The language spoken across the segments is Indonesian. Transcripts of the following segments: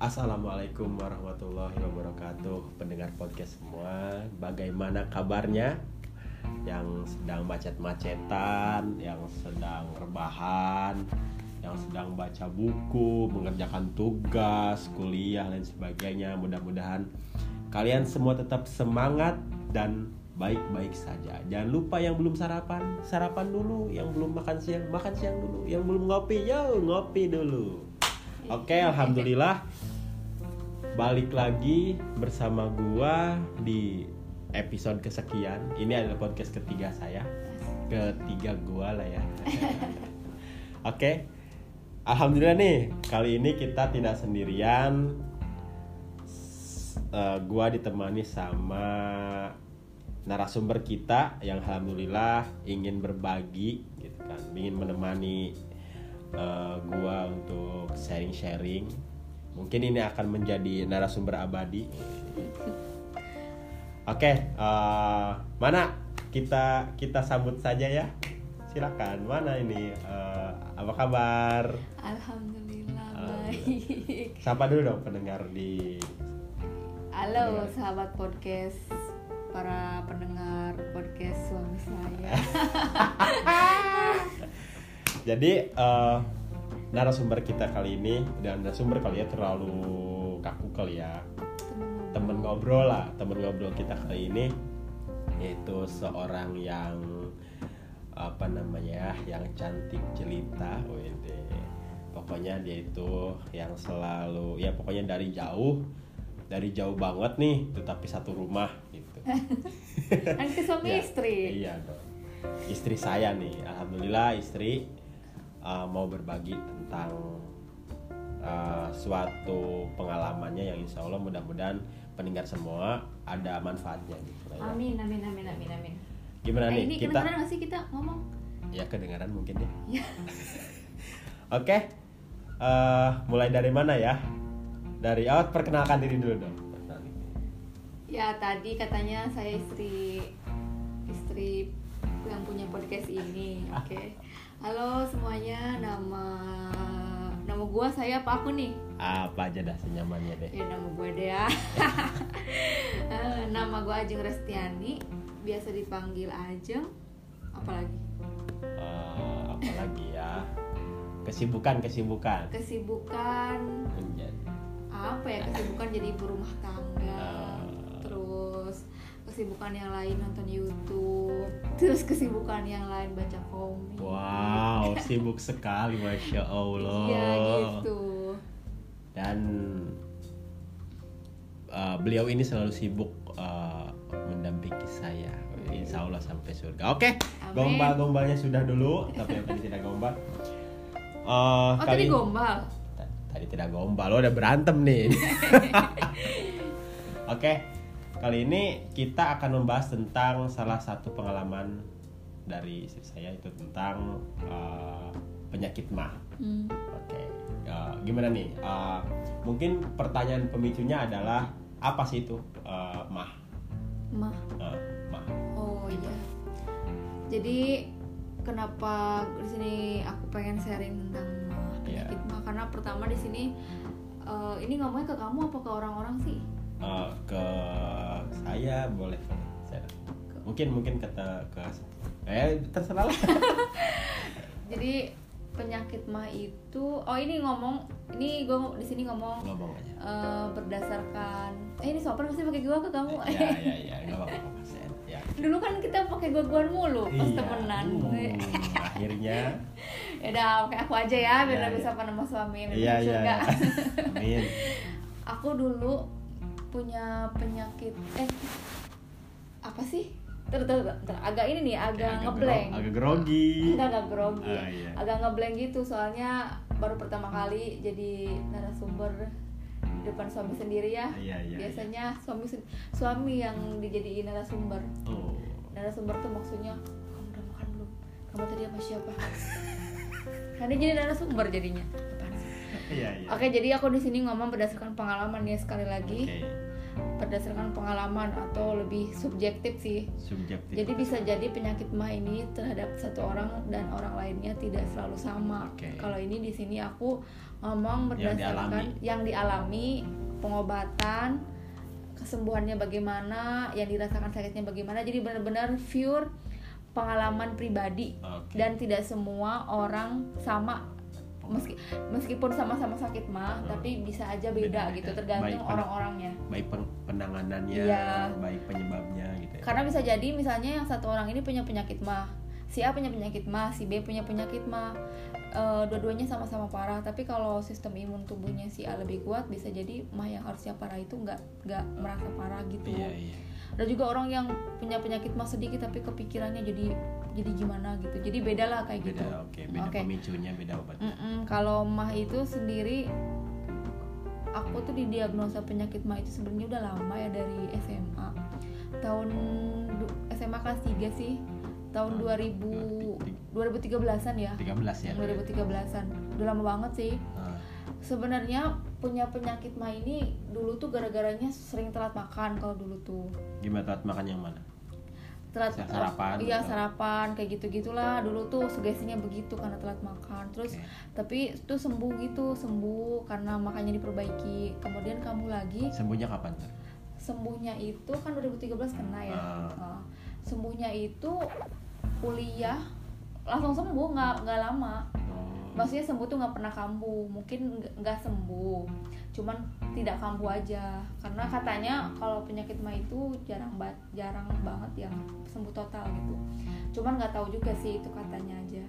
Assalamualaikum warahmatullahi wabarakatuh. Pendengar podcast semua Bagaimana kabarnya? Yang sedang macet-macetan Yang sedang rebahan Yang sedang baca buku Mengerjakan tugas Kuliah dan sebagainya. Mudah-mudahan kalian semua tetap semangat Dan baik-baik saja. Jangan lupa yang belum sarapan Sarapan dulu. Yang belum makan siang Makan siang dulu. Yang belum ngopi Yo ngopi dulu. Oke, alhamdulillah balik lagi bersama gua di episode kesekian. Ini adalah podcast ketiga saya. Ketiga gua lah ya. Oke. Alhamdulillah nih, kali ini kita tidak sendirian. Eh, gua ditemani sama narasumber kita yang alhamdulillah ingin berbagi gitu kan, ingin menemani eh, gua untuk sharing-sharing. Mungkin ini akan menjadi narasumber abadi. Oke, eh, mana kita kita sambut saja ya. Silakan. Mana ini? Eh, apa kabar? Alhamdulillah Alhamdulillah. baik. Sapa dulu dong pendengar di Halo sahabat podcast para pendengar podcast suami saya. Jadi eh, narasumber kita kali ini dan narasumber kali ya terlalu kaku kali ya. Temen ngobrol lah, temen ngobrol kita kali ini yaitu seorang yang apa namanya ya, yang cantik jelita, wede. Pokoknya dia itu yang selalu ya pokoknya dari jauh dari jauh banget nih tetapi satu rumah gitu. Kan ke suami Ya, istri. Iya dong. Istri saya nih, alhamdulillah istri uh, mau berbagi tentang uh, suatu pengalamannya yang insya Allah mudah-mudahan pendengar semua ada manfaatnya gitu. ya. Amin amin amin amin amin. Gimana Eh, nih ini kita? kedengeran nggak sih kita ngomong? Ya kedengaran mungkin ya. Oke, uh, mulai dari mana ya? Dari oh perkenalkan diri dulu dong. Ya tadi katanya saya istri istri yang punya podcast ini. Oke. Halo semuanya, nama nama gua saya apa aku nih? Apa aja dah senyamannya deh. Ya nama gue deh ya. Eh, nama gue Ajeng Restiani, biasa dipanggil Ajeng. Apalagi Uh, apa lagi ya? Kesibukan kesibukan. kesibukan Menjadi apa ya kesibukan jadi ibu rumah tangga. Ah. Terus kesibukan yang lain nonton YouTube. Terus kesibukan yang lain baca komik. Wow, sibuk sekali, masya Allah. Iya gitu. Dan uh, beliau ini selalu sibuk uh, mendampingi saya, insya Allah sampai surga. Oke, Amin. gombal-gombalnya sudah dulu, tapi yang tadi tidak gombal. Uh, Oh tadi gombal. Ta- Tadi tidak gombal, lo udah berantem nih. Oke, kali ini kita akan membahas tentang salah satu pengalaman dari istri saya itu tentang uh, penyakit mah. Hmm. Oke, uh, gimana nih? Uh, mungkin pertanyaan pemicunya adalah apa sih itu uh, mah? Mah. Uh, mah. Oh iya. Jadi kenapa di sini aku pengen sharing tentang mah, penyakit mah karena pertama di sini eh, ini ngomongnya ke kamu apa ke orang-orang sih? Uh, ke saya boleh saya. Mungkin mungkin kata ke eh terserah lah. Jadi penyakit mah itu oh ini ngomong ini gue di sini ngomong Ngomong aja. eh, berdasarkan eh ini sopan pasti pakai gua ke kamu Ya ya ya, nggak apa-apa. Ya. dulu kan kita pakai gua-guan mulu pas Iya. temenan Hmm, akhirnya ya udah pakai aku aja ya biar Iya, nggak bisa iya. nama suami iya bisa iya. nggak. Amin. aku dulu punya penyakit eh apa sih? Ter, ter, agak ini nih agak ngeblank gro- agak grogi. enggak agak grogi. Ah, iya. agak ngeblank gitu soalnya baru pertama kali jadi narasumber di depan suami sendiri ya. Iya, iya, biasanya suami sen- suami yang dijadiin narasumber. Oh. narasumber tuh maksudnya kamu udah makan belum? Kamu tadi sama siapa? Karena jadi narasumber jadinya Sih? Iya. Oke, jadi aku di sini ngomong berdasarkan pengalaman ya sekali lagi. Oke. berdasarkan pengalaman atau lebih subjektif sih subjektif jadi bisa jadi penyakit mah ini terhadap satu orang dan orang lainnya tidak selalu sama Oke. kalau ini di sini aku ngomong Yang berdasarkan dialami. yang dialami pengobatan kesembuhannya bagaimana yang dirasakan sakitnya bagaimana jadi benar-benar pure pengalaman pribadi Oke. dan tidak semua orang sama meski meskipun sama-sama sakit mah Hmm. tapi bisa aja beda, Beda-beda. gitu tergantung orang-orangnya baik pen- penanganannya Iya. baik penyebabnya gitu ya karena bisa jadi misalnya yang satu orang ini punya penyakit mah si A punya penyakit mah si B punya penyakit mah Eh, dua-duanya sama-sama parah tapi kalau sistem imun tubuhnya si A lebih kuat bisa jadi mah yang harusnya parah itu nggak nggak merasa parah gitu iya iya ada juga orang yang punya penyakit mah sedikit tapi kepikirannya jadi jadi gimana gitu. Jadi beda lah kayak gitu. beda oke beda Oke. pemicunya beda obatnya Mm-mm, kalau mah itu sendiri aku tuh didiagnosa penyakit mah itu sebenarnya udah lama ya dari SMA tahun SMA kelas 3 sih. Tahun Ah, 2000 2013-an ya. 13 ya 2013-an udah lama banget sih. Ah, sebenarnya punya penyakit mah ini dulu tuh gara-garanya sering telat makan kalau dulu tuh. Gimana telat makan yang mana telat Sa- sarapan iya gitu. sarapan kayak gitu gitulah dulu tuh sugestinya begitu karena telat makan. Terus Oke. tapi itu sembuh gitu sembuh karena makannya diperbaiki. Kemudian kamu lagi sembuhnya kapan tuh? Sembuhnya itu kan 2013 kena ya. Nah, sembuhnya itu kuliah langsung sembuh nggak nggak lama. Oh, maksudnya sembuh tuh nggak pernah kambuh. Mungkin nggak- sembuh. Cuman tidak kambuh aja. Karena katanya kalau penyakit mah itu jarang ba- jarang banget yang sembuh total gitu. Cuman nggak tahu juga sih itu katanya aja.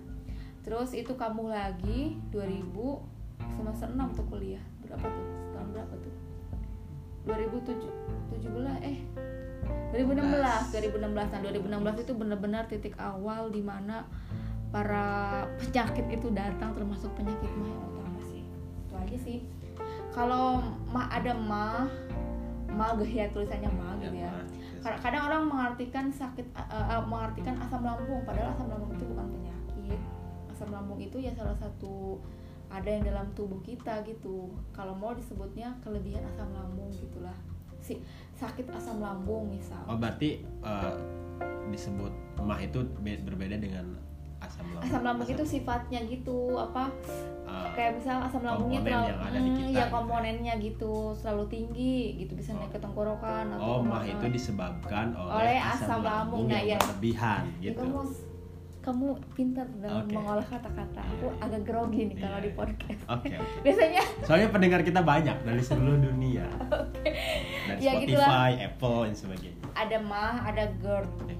Terus itu kambuh lagi 2000 semester 6 tuh kuliah. Berapa tuh? Tahun berapa tuh? 2017 eh 2016 2016 nah 2016 itu benar-benar titik awal di mana para penyakit itu datang termasuk penyakit mah yang utama sih. Itu aja sih. Kalau mah ada mah mah ya tulisannya mah gitu ya mah. Kadang- orang mengartikan sakit uh, uh, mengartikan asam lambung padahal asam lambung itu bukan penyakit. Asam lambung itu ya salah satu ada yang dalam tubuh kita gitu. Kalau mau disebutnya kelebihan asam lambung gitulah. Si sakit asam lambung misal. Oh berarti eh, disebut mah itu be- berbeda dengan asam lambung. Asam lambung itu sifatnya gitu apa eh, kayak misal asam lambungnya terlalu yang ada di Hmm, kita ya gitu ya. komponennya gitu selalu tinggi gitu bisa naik ke tenggorokan atau oh mah itu disebabkan oleh, Oleh asam lambung, nah, yang ya. berlebihan Ya, gitu. kamu kamu pintar dalam Oke. mengolah kata-kata. Aku agak grogi nih kalau Iya, di iya. podcast. Oke biasanya soalnya pendengar kita banyak dari seluruh dunia. Dari Ya, Spotify, Apple dan sebagainya. Ada mah ada GERD. Oke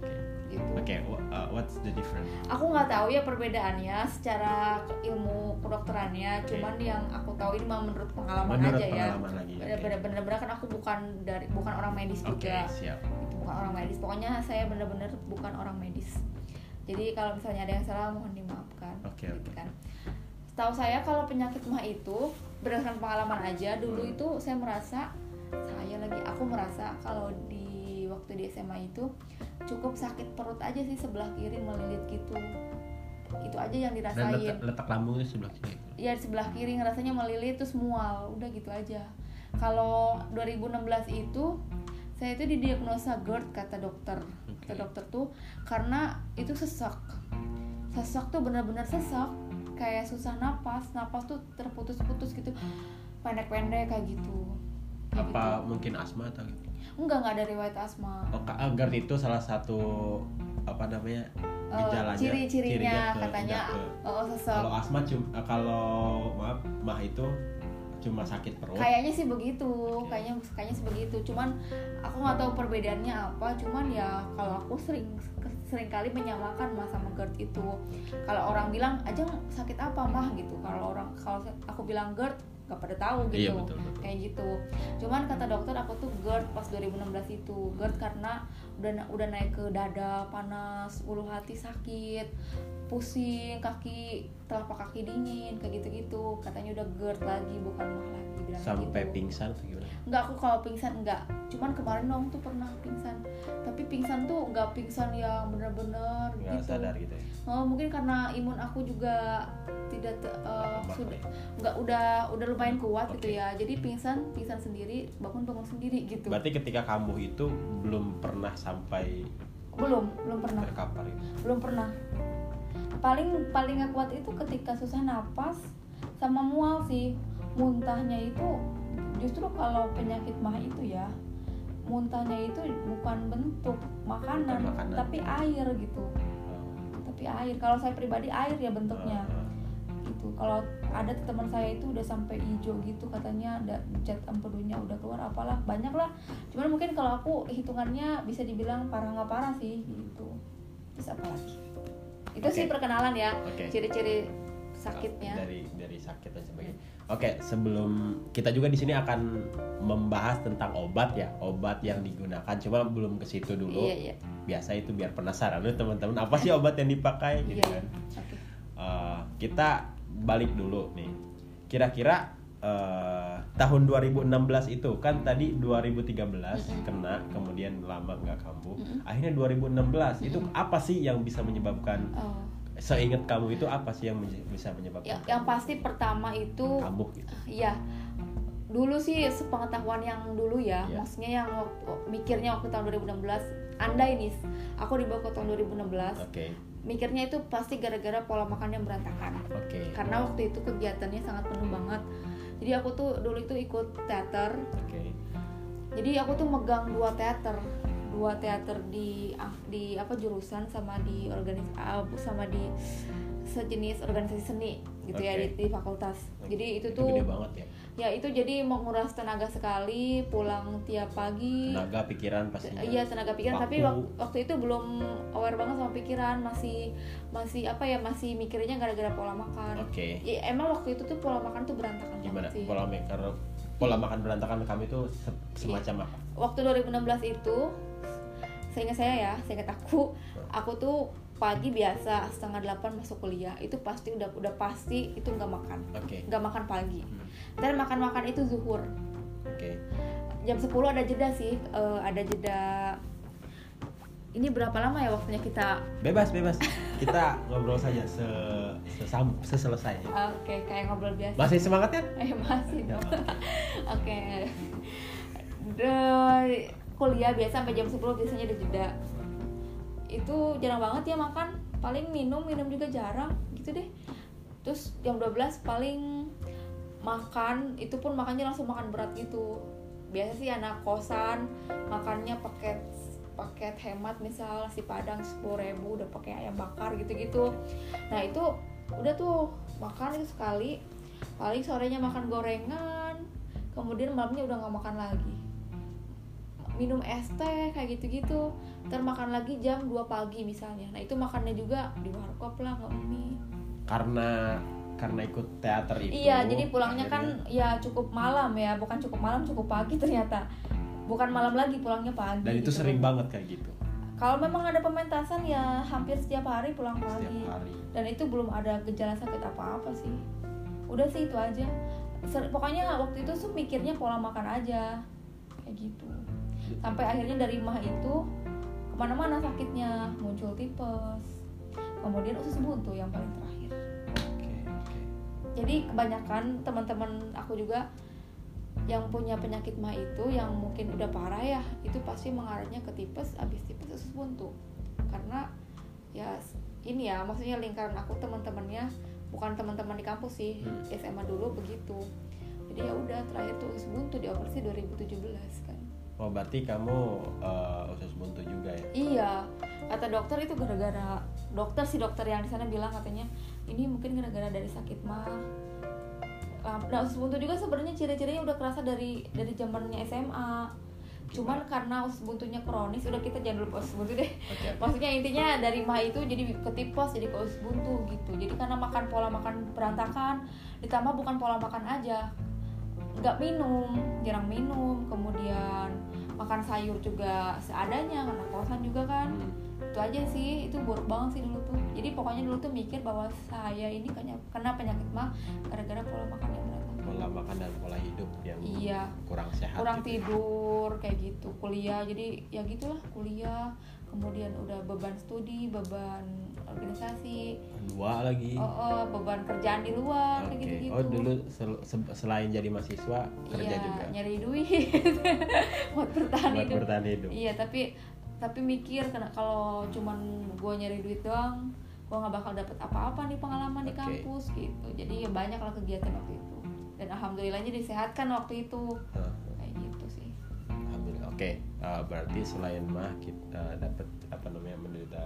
gitu oke wha- uh, what's the difference? Aku nggak tahu ya perbedaannya secara ilmu kedokterannya Oke. cuman yang aku tahu ini mah menurut pengalaman menurut aja ya. pengalaman lagi oke. bener-bener bener kan aku bukan dari bukan orang medis Oke, juga. siap. Itu bukan orang medis. Pokoknya saya bener-bener bukan orang medis. Jadi kalau misalnya ada yang salah mohon dimaafkan. Oke, gitu oke. kan. Setahu saya kalau penyakit mah itu berdasarkan pengalaman aja dulu Hmm. itu saya merasa saya lagi aku merasa kalau di waktu di SMA itu cukup sakit perut aja sih sebelah kiri melilit gitu. Itu aja yang dan dirasain. letak, letak lambungnya sebelah kiri. Ya di sebelah kiri ngerasanya melilit terus mual. Udah gitu aja. Kalau 2016 itu saya itu didiagnosa GERD kata dokter. Kata Oke. dokter tuh karena itu sesak. Sesak tuh benar-benar sesak. Kayak susah napas. Napas tuh terputus-putus gitu. Pendek-pendek kayak gitu Apa gitu. mungkin asma atau gitu? enggak enggak ada riwayat asma. Oh, GERD itu salah satu apa namanya Eh, gejalanya ciri-cirinya ke- katanya. ke- oh sesak kalau asma cuma kalau maaf mah itu cuma sakit perut. Kayaknya sih begitu kayaknya kayaknya sih begitu. Cuman aku nggak tahu perbedaannya apa cuman ya kalau aku sering sering kali menyamakan mah sama GERD itu. Kalau orang bilang aja sakit apa mah? gitu. Kalau orang kalau aku bilang GERD nggak pada tahu gitu. iya betul betul. Kayak gitu. Cuman kata dokter aku tuh GERD pas 2016 itu. GERD karena udah udah naik ke dada panas ulu hati sakit pusing kaki telapak kaki dingin kayak gitu-gitu. Katanya udah GERD lagi bukan mah lagi bilang sampai gitu. pingsan atau gimana? Enggak aku kalau pingsan enggak. Cuman kemarin dong tuh pernah pingsan. Tapi pingsan tuh enggak pingsan yang bener-bener nggak gitu. sadar gitu ya? Oh mungkin karena imun aku juga tidak Lemah. sudah nggak udah udah lumayan kuat gitu ya. Jadi pingsan pingsan sendiri bangun bangun sendiri gitu. Berarti ketika kambuh itu belum pernah sampai belum belum pernah. terkapar itu. belum pernah paling paling nggak kuat itu ketika susah napas sama mual sih. Muntahnya itu justru kalau penyakit mah itu ya muntahnya itu bukan bentuk makanan, Bukan makanan. tapi air gitu. Tapi air. Kalau saya pribadi air ya bentuknya. Gitu. Kalau ada teman saya itu udah sampai hijau gitu katanya ada cat empedunya udah keluar apalah banyak lah cuman mungkin kalau aku hitungannya bisa dibilang parah nggak parah sih gitu. Terus apa lagi itu Oke. sih perkenalan ya Oke. ciri-ciri sakitnya dari dari sakit dan sebagainya. Oke, sebelum kita juga di sini akan membahas tentang obat ya, obat yang digunakan. Cuma belum ke situ dulu. iya iya Biasa itu biar penasaran nih teman-teman, apa sih obat yang dipakai gitu iya kan. oke Eh, kita balik dulu nih. Kira-kira eh, tahun 2016 itu kan tadi 2013 Mm-mm. kena, kemudian lama nggak kambuh. Akhirnya 2016 itu apa sih yang bisa menyebabkan Oh. seingat kamu itu apa sih yang menye- bisa Ya, menyebabkan yang pasti pertama itu kambuh gitu? Iya. Dulu sih sepengetahuan yang dulu ya, Iya. maksudnya yang waktu, mikirnya waktu tahun 2016, andai nih aku dibawa ke tahun 2016, Oke, mikirnya itu pasti gara-gara pola makan yang berantakan. oke, Karena waktu itu kegiatannya sangat penuh banget. Jadi aku tuh dulu itu ikut teater. oke, Jadi aku tuh megang dua teater, dua teater di di apa jurusan sama di organis ah, sama di sejenis organisasi seni gitu ya Oke. di, di fakultas. Oke. Jadi itu, itu tuh gede banget ya. Ya itu jadi menguras tenaga sekali pulang tiap pagi Tenaga pikiran pastinya. iya tenaga pikiran tapi Waktu. wak- waktu itu belum aware banget sama pikiran masih masih apa ya masih mikirnya gara-gara pola makan Oke. ya, emang waktu itu tuh pola makan tuh berantakan Gimana sih pola maker pola makan berantakan kami se- semacam apa? waktu 2016 itu seingat saya ya seingat aku aku tuh pagi biasa setengah delapan masuk kuliah itu pasti udah udah pasti itu nggak makan. Nggak makan pagi. Hmm. dan makan makan itu zuhur. Oke, jam 10 ada jeda sih eh, ada jeda. Ini berapa lama ya waktunya kita? Bebas bebas. Kita ngobrol saja se sesam seselesai. oke kayak ngobrol biasa. Masih semangat kan? eh masih Ya, dong. oke. De- kuliah biasa sampai jam 10 biasanya ada jeda itu jarang banget ya makan. Paling minum minum juga jarang gitu deh. Terus jam 12 paling makan itu pun makannya langsung makan berat gitu. Biasa sih anak kosan makannya paket paket hemat misal si padang sepuluh ribu udah pakai ayam bakar gitu-gitu. Nah itu udah tuh makan itu sekali. Paling sorenya makan gorengan kemudian malamnya udah nggak makan lagi. Minum es teh kayak gitu-gitu ntar makan lagi jam 2 pagi misalnya. Nah itu makannya juga di warkop lah nggak mie Karena karena ikut teater itu. iya jadi pulangnya kan ya cukup malam ya. Bukan cukup malam cukup pagi ternyata. Bukan malam lagi pulangnya pagi dan itu gitu. sering banget kayak gitu. Kalau memang ada pementasan ya hampir setiap hari pulang setiap pagi. hari. dan itu belum ada gejala sakit apa-apa sih. Udah sih itu aja. Ser- pokoknya waktu itu tuh mikirnya pola makan aja. Kayak gitu. Sampai akhirnya dari mah itu ke mana-mana sakitnya muncul tipes. Kemudian usus buntu yang paling terakhir. Jadi kebanyakan teman-teman aku juga yang punya penyakit mah itu yang mungkin udah parah ya itu pasti mengarahnya ke tipes abis tipes usus buntu. Karena ya ini ya maksudnya lingkaran aku teman-temannya bukan teman-teman di kampus sih Hmm. SMA dulu begitu. Jadi ya udah terakhir tuh usus buntu di operasi 2017 kan Oh berarti kamu eh, usus buntu juga ya? Iya, kata dokter itu gara-gara dokter si dokter yang di sana bilang katanya ini mungkin gara-gara dari sakit mah. Nah, usus buntu juga sebenarnya ciri-cirinya udah kerasa dari dari zamannya SMA. Cuman karena usus buntunya kronis, udah kita jangan ke usus buntu deh. Oke. Maksudnya intinya dari mah itu jadi ke tipes, jadi ke usus buntu gitu. Jadi karena makan pola makan berantakan, ditambah bukan pola makan aja, nggak minum, jarang minum, kemudian makan sayur juga seadanya, karena kosan juga kan. Hmm. Itu aja sih, itu buruk banget sih dulu tuh. Jadi pokoknya dulu tuh mikir bahwa saya ini kena, kena penyakit mah gara-gara pola makan yang berantakan. Pola makan dan pola hidup yang Iya. kurang sehat. kurang gitu. tidur kayak gitu kuliah jadi ya gitulah kuliah kemudian udah beban studi beban organisasi. Dua lagi. oh, oh, beban kerjaan di luar Oke, gitu gitu Oh dulu sel- se- selain jadi mahasiswa kerja iya, juga? nyari duit. Buat bertahan buat hidup. bertahan hidup. iya tapi tapi mikir kena kalau cuman gue nyari duit doang gue nggak bakal dapet apa-apa nih pengalaman di Oke. kampus gitu. Jadi ya banyak lah kegiatan waktu itu. Dan alhamdulillahnya disehatkan waktu itu. Kayak gitu sih. Alhamdulillah. Oke, uh, berarti selain mah kita dapat apa namanya menderita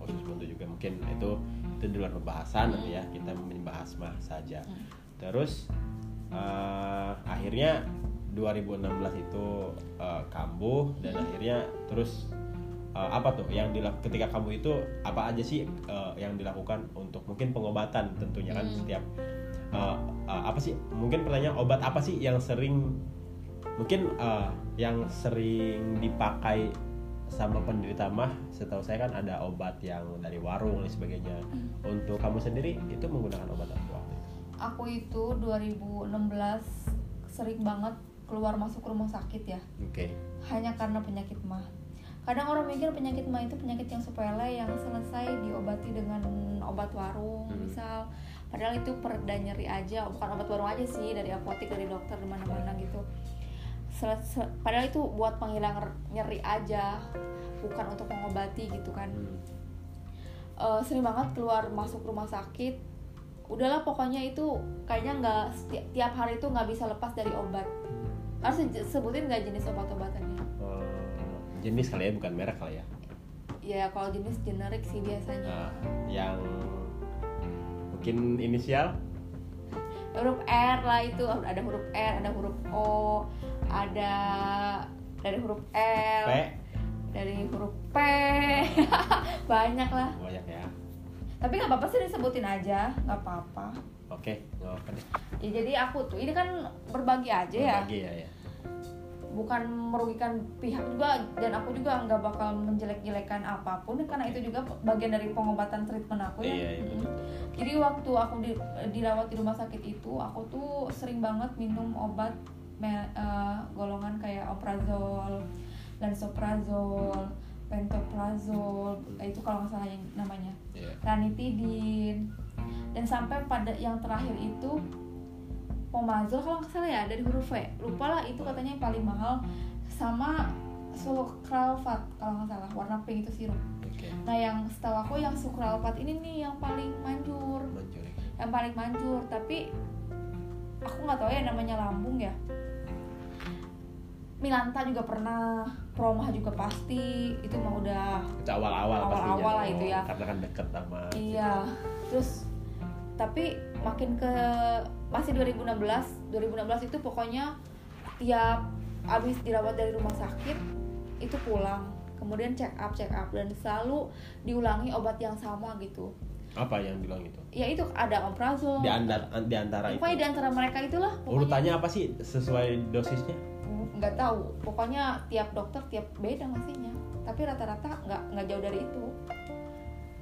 usus buntu juga mungkin itu itu di luar pembahasan nanti ya kita membahas mah saja. Hmm. Terus uh, akhirnya 2016 itu uh, kambuh dan akhirnya terus uh, apa tuh yang dilak ketika kamu itu apa aja sih uh, yang dilakukan untuk mungkin pengobatan tentunya kan Hmm. setiap uh, uh, apa sih mungkin pertanyaan obat apa sih yang sering mungkin uh, yang sering dipakai sama penderita mah setahu saya kan ada obat yang dari warung dan sebagainya untuk kamu sendiri itu menggunakan obat apa waktu itu? aku itu 2016 sering banget keluar masuk rumah sakit ya Oke. hanya karena penyakit mah kadang orang mikir penyakit mah itu penyakit yang sepele yang selesai diobati dengan obat warung Hmm. misal padahal itu pereda nyeri aja bukan obat warung aja sih dari apotek dari dokter di mana-mana gitu Sel- sel- padahal itu buat penghilang nyeri aja bukan untuk mengobati gitu kan. Hmm. Eh, sering banget keluar masuk rumah sakit. Udahlah pokoknya itu kayaknya nggak tiap hari itu nggak bisa lepas dari obat. Harus se- sebutin nggak jenis obat-obatannya? Eh, jenis kali ya bukan merek kali ya. ya kalau jenis generik sih biasanya. Nah, yang mungkin inisial? Huruf R lah itu ada huruf R ada huruf O ada dari huruf L P dari huruf P banyak lah banyak ya. tapi nggak apa-apa sih disebutin aja nggak apa-apa Oke, nggak deh. ya jadi aku tuh ini kan berbagi aja ya Berbagi ya ya. bukan merugikan pihak juga dan aku juga nggak bakal menjelek-jelekan apa pun karena itu juga bagian dari pengobatan treatment aku ya. Iya, iya, betul. Jadi waktu aku di, dirawat di rumah sakit itu, aku tuh sering banget minum obat eh, golongan kayak omeprazol, lansoprazol, pantoprazol, eh, itu kalau nggak salah yang namanya, Iya. ranitidin, dan sampai pada yang terakhir itu pomazol kalau nggak salah ya dari huruf V lupa lah itu katanya yang paling mahal. Sama sukralfat kalau nggak salah warna pink itu sirup. Oke. nah yang setahu aku yang sukralfat ini nih yang paling manjur. Manjur ya. yang paling manjur tapi aku nggak tahu ya namanya lambung ya Milanta juga pernah Promah juga pasti itu mah udah Itu awal-awal. Awal-awal lah itu ya. Karena kan deket sama Iya, terus tapi makin ke masih 2016, 2016 itu pokoknya tiap abis dirawat dari rumah sakit itu pulang, kemudian check up check up dan selalu diulangi obat yang sama gitu. apa yang bilang itu? Ya itu ada omeprazol. Di, di antara itu. Pokoknya di antara mereka itulah. pokoknya- Urutannya apa sih sesuai dosisnya? Nggak tahu pokoknya tiap dokter tiap beda ngasihnya tapi rata-rata nggak nggak jauh dari itu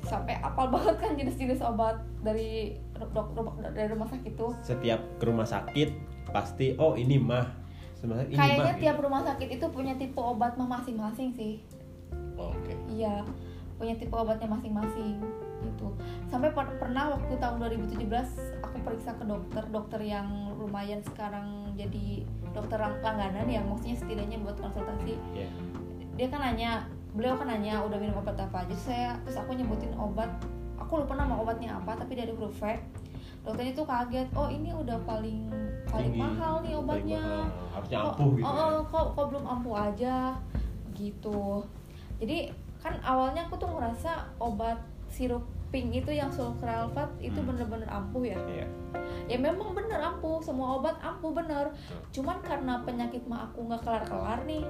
sampai apal banget kan jenis-jenis obat dari dok, dok- dari rumah sakit itu Setiap ke rumah sakit pasti oh ini mah. Sebenarnya ini kayaknya mah. tiap rumah sakit itu punya tipe obat mah masing-masing sih Oh, Oke. iya punya tipe obatnya masing-masing gitu sampai per- pernah waktu tahun 2017 aku periksa ke dokter dokter yang lumayan sekarang jadi dokter lang- langganan ya maksudnya setidaknya buat konsultasi Ya. dia kan nanya beliau kan nanya udah minum obat apa aja saya terus aku nyebutin obat aku lupa nama obatnya apa tapi dari huruf V dokternya tuh kaget oh ini udah paling paling Tinggi. mahal nih obatnya mahal. Harusnya Kok- ampuh gitu. oh, ya. oh, kok kok belum ampuh aja gitu jadi kan awalnya aku tuh ngerasa obat sirup pink itu yang sulkralfat itu Hmm. bener-bener ampuh ya. Iya. ya memang bener ampuh. Semua obat ampuh bener. Cuman karena penyakit mah aku nggak kelar-kelar nih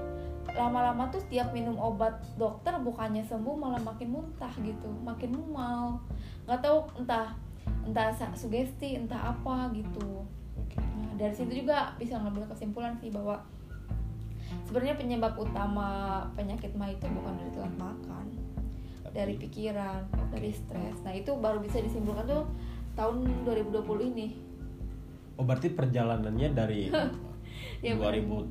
lama-lama tuh setiap minum obat dokter bukannya sembuh malah makin muntah gitu. Makin mual. Nggak tahu entah entah sugesti entah apa gitu. Nah, dari situ juga bisa ngambil kesimpulan sih bahwa sebenarnya penyebab utama penyakit mah itu bukan dari telat makan dari pikiran dari stres nah itu baru bisa disimpulkan tuh tahun 2020 ini Oh berarti perjalanannya dari Ya, benar. 2013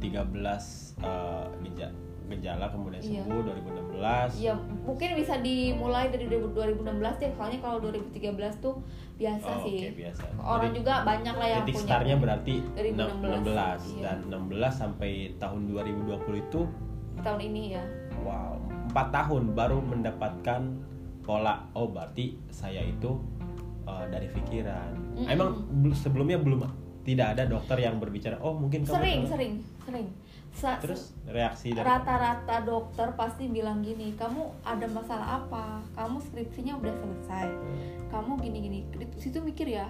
eh, gejala gejala kemudian Iya. sembuh 2016 ya mungkin bisa dimulai dari 2016 deh soalnya kalau 2013 tuh biasa Oh, sih oke, biasa. orang Jadi, juga banyak lah yang titik punya startnya berarti 2016. 16 Iya. dan 16 sampai tahun 2020 itu tahun ini ya wow empat tahun baru mendapatkan pola. Oh berarti saya itu uh, dari pikiran. Mm-mm. emang bel- sebelumnya belum tidak ada dokter yang berbicara oh mungkin kamu sering salah." sering sering. Sa- terus reaksi dari rata-rata dokter pasti bilang gini kamu ada masalah apa? Kamu skripsinya udah selesai. Kamu gini-gini situ mikir ya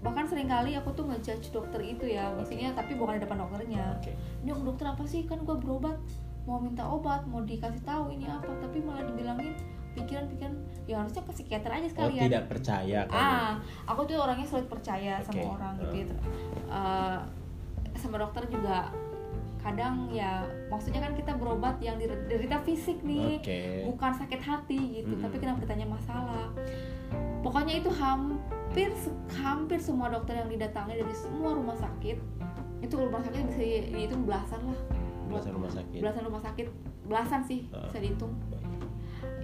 bahkan sering kali aku tuh ngejudge dokter itu ya maksudnya tapi bukan di depan dokternya. Oke. Nyong dokter apa sih? Kan gue berobat mau minta obat mau dikasih tahu ini apa tapi malah dibilangin pikiran-pikiran ya harusnya ke psikiater aja oh sekalian tidak percaya kamu ah aku tuh orangnya sulit percaya Oke, sama orang gitu. Eh, sama dokter juga kadang ya maksudnya kan kita berobat yang derita fisik nih oke. bukan sakit hati gitu. Mm-mm. tapi kenapa ditanya masalah? Pokoknya itu hampir hampir semua dokter yang didatangi dari semua rumah sakit itu rumah sakit bisa dihitung belasan lah belasan rumah sakit. Belasan rumah sakit. Belasan sih bisa dihitung.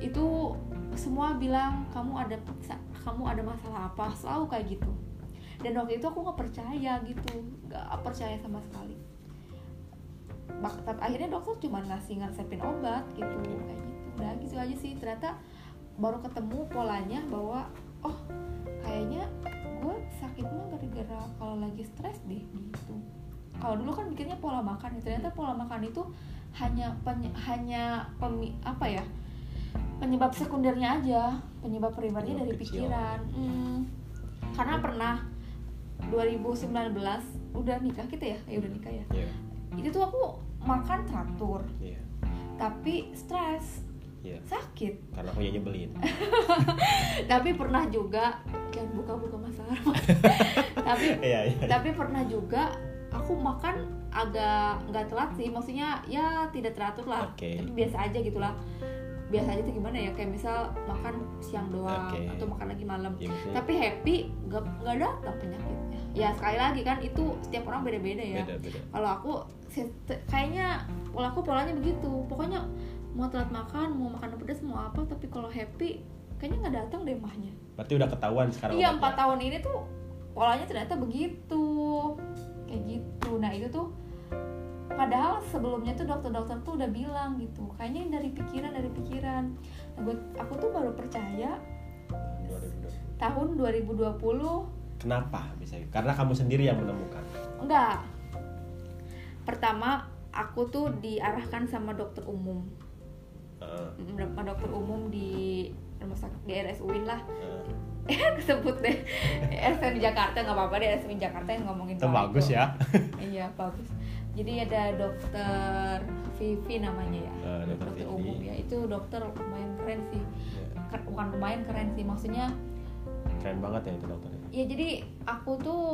Itu semua bilang kamu ada kamu ada masalah apa? Selalu kayak gitu. Dan waktu itu aku nggak percaya gitu. Nggak percaya sama sekali. Tapi akhirnya dokter cuma ngasih ngasepin obat gitu kayak gitu. Udah gitu aja sih. Ternyata baru ketemu polanya bahwa oh kayaknya gue sakit mah gara-gara kalau lagi stres deh gitu kalau dulu kan mikirnya pola makan ternyata pola makan itu hanya penye- hanya pemi- apa ya penyebab sekundernya aja penyebab primernya dari pikiran. Hmm, karena pernah 2019 udah nikah kita ya? Ya udah nikah ya. Iya, itu tuh aku makan teratur. Iya, tapi stres. Iya. sakit. Karena aku nyebelin. tapi pernah juga jangan buka-buka masalah. Tapi Iya, iya. tapi pernah juga aku makan agak nggak telat sih maksudnya ya tidak teratur lah Oke. tapi biasa aja gitulah biasa aja tuh gimana ya kayak misal makan siang doang Oke. atau makan lagi malam Ya, tapi happy nggak nggak datang penyakitnya ya sekali lagi kan itu setiap orang beda-beda ya beda-beda. kalau aku se- te- kayaknya pola aku polanya begitu pokoknya mau telat makan mau makan pedas mau apa tapi kalau happy kayaknya nggak datang deh mahnya Berarti udah ketahuan sekarang. iya empat tahun ini tuh polanya ternyata begitu kayak gitu nah itu tuh padahal sebelumnya tuh dokter-dokter tuh udah bilang gitu kayaknya ini dari pikiran dari pikiran nah, gue aku tuh baru percaya 2020. tahun 2020 Kenapa bisa? Karena kamu sendiri yang menemukan. enggak pertama aku tuh diarahkan sama dokter umum sama dokter umum di rumah sakit di RSUIN lah heeh. Kesebut deh RSUIN di Jakarta nggak apa-apa deh RSUIN Jakarta yang ngomongin Itu bagus itu. ya. iya bagus jadi ada dokter Vivi namanya ya Eh, dokter dokter Vivi. umum ya itu dokter lumayan keren sih Ya, Ker- bukan lumayan keren sih maksudnya Keren banget ya itu dokternya. ya jadi aku tuh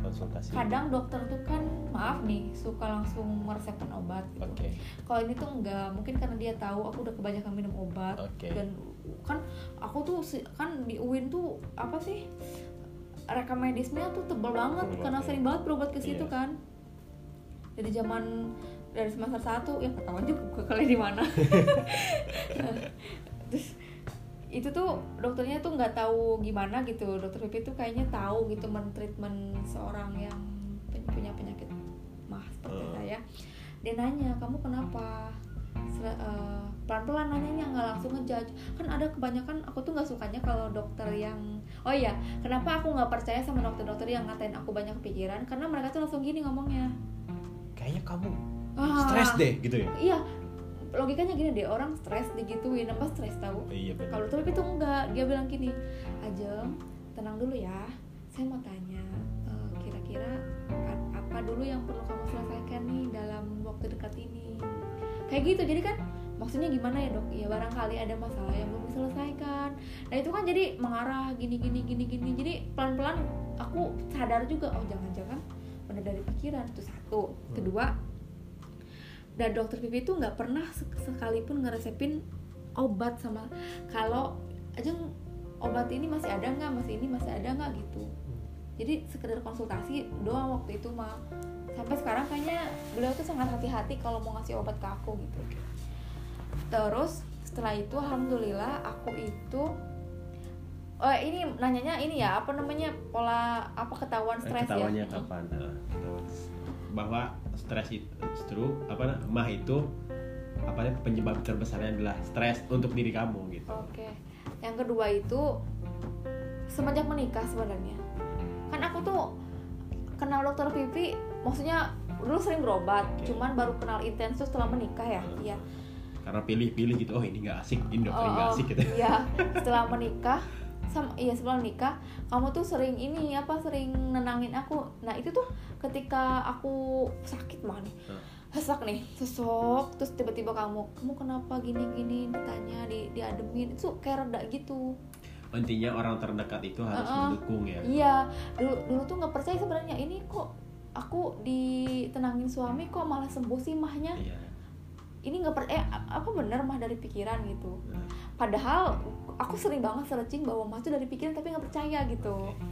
Konsultasi. kadang dokter tuh kan maaf nih suka langsung meresepkan obat gitu. Oke. kalau ini tuh enggak mungkin karena dia tahu aku udah kebanyakan minum obat Oke. dan kan aku tuh kan di UIN tuh apa sih rekam medisnya tuh tebel banget karena sering banget berobat ke situ Iya. kan. Dari zaman dari semester 1 ya ketahuan juga kalian di mana. Terus itu tuh dokternya tuh nggak tahu gimana gitu. Dokter Pipi tuh kayaknya tahu gitu mentreatment seorang yang punya penyakit mah seperti Hmm. saya. Dia nanya kamu kenapa Eh, pelan-pelan nanyanya nggak langsung ngejudge. Kan ada kebanyakan aku tuh nggak sukanya kalau dokter yang oh iya kenapa aku nggak percaya sama dokter-dokter yang ngatain aku banyak pikiran karena mereka tuh langsung gini ngomongnya. Kayaknya kamu ah, stres deh gitu ya. iya. Logikanya gini deh orang stres digituin apa stres tahu Iya kalau dokter itu enggak dia bilang gini Ajeng tenang dulu ya saya mau tanya eh, kira-kira apa dulu yang perlu kamu selesaikan nih dalam waktu dekat ini kayak gitu jadi kan maksudnya gimana ya dok? Ya barangkali ada masalah yang belum diselesaikan. Nah itu kan jadi mengarah gini gini gini gini. Jadi pelan pelan aku sadar juga oh jangan jangan benar dari pikiran. Itu satu. Kedua dan dokter pipi itu nggak pernah sek- sekalipun ngeresepin obat sama kalau aja obat ini masih ada nggak? Masih ini masih ada nggak? Gitu. Jadi sekedar konsultasi doang waktu itu mah sampai sekarang kayaknya beliau tuh sangat hati-hati kalau mau ngasih obat ke aku gitu terus setelah itu alhamdulillah aku itu oh ini nanyanya ini ya apa namanya pola apa ketahuan stres ya Ketahuannya kapan? Nah, ketahuan. bahwa stres itu stroke apa mah itu apa penyebab terbesarnya adalah stres untuk diri kamu gitu. Oke. Yang kedua itu semenjak menikah sebenarnya. Kan aku tuh kenal dokter Vivi, maksudnya dulu sering berobat, Oke. cuman baru kenal intens tuh setelah menikah ya. Hmm. Iya. Karena pilih-pilih gitu, oh ini nggak asik, ini dokter nggak Oh, asik gitu. Iya, setelah menikah sama iya setelah nikah kamu tuh sering ini apa sering nenangin aku nah itu tuh ketika aku sakit mah nih sesak nih sesok terus tiba-tiba kamu kamu kenapa gini gini ditanya di diademin itu kayak reda gitu Intinya orang terdekat itu harus Uh-uh. mendukung ya. Iya, dulu dulu tuh nggak percaya sebenarnya ini kok aku ditenangin suami kok malah sembuh sih mahnya. Iya. Ini nggak per eh apa bener mah dari pikiran gitu. Nah, Padahal aku sering banget searching bahwa mah itu dari pikiran tapi nggak percaya gitu. oke.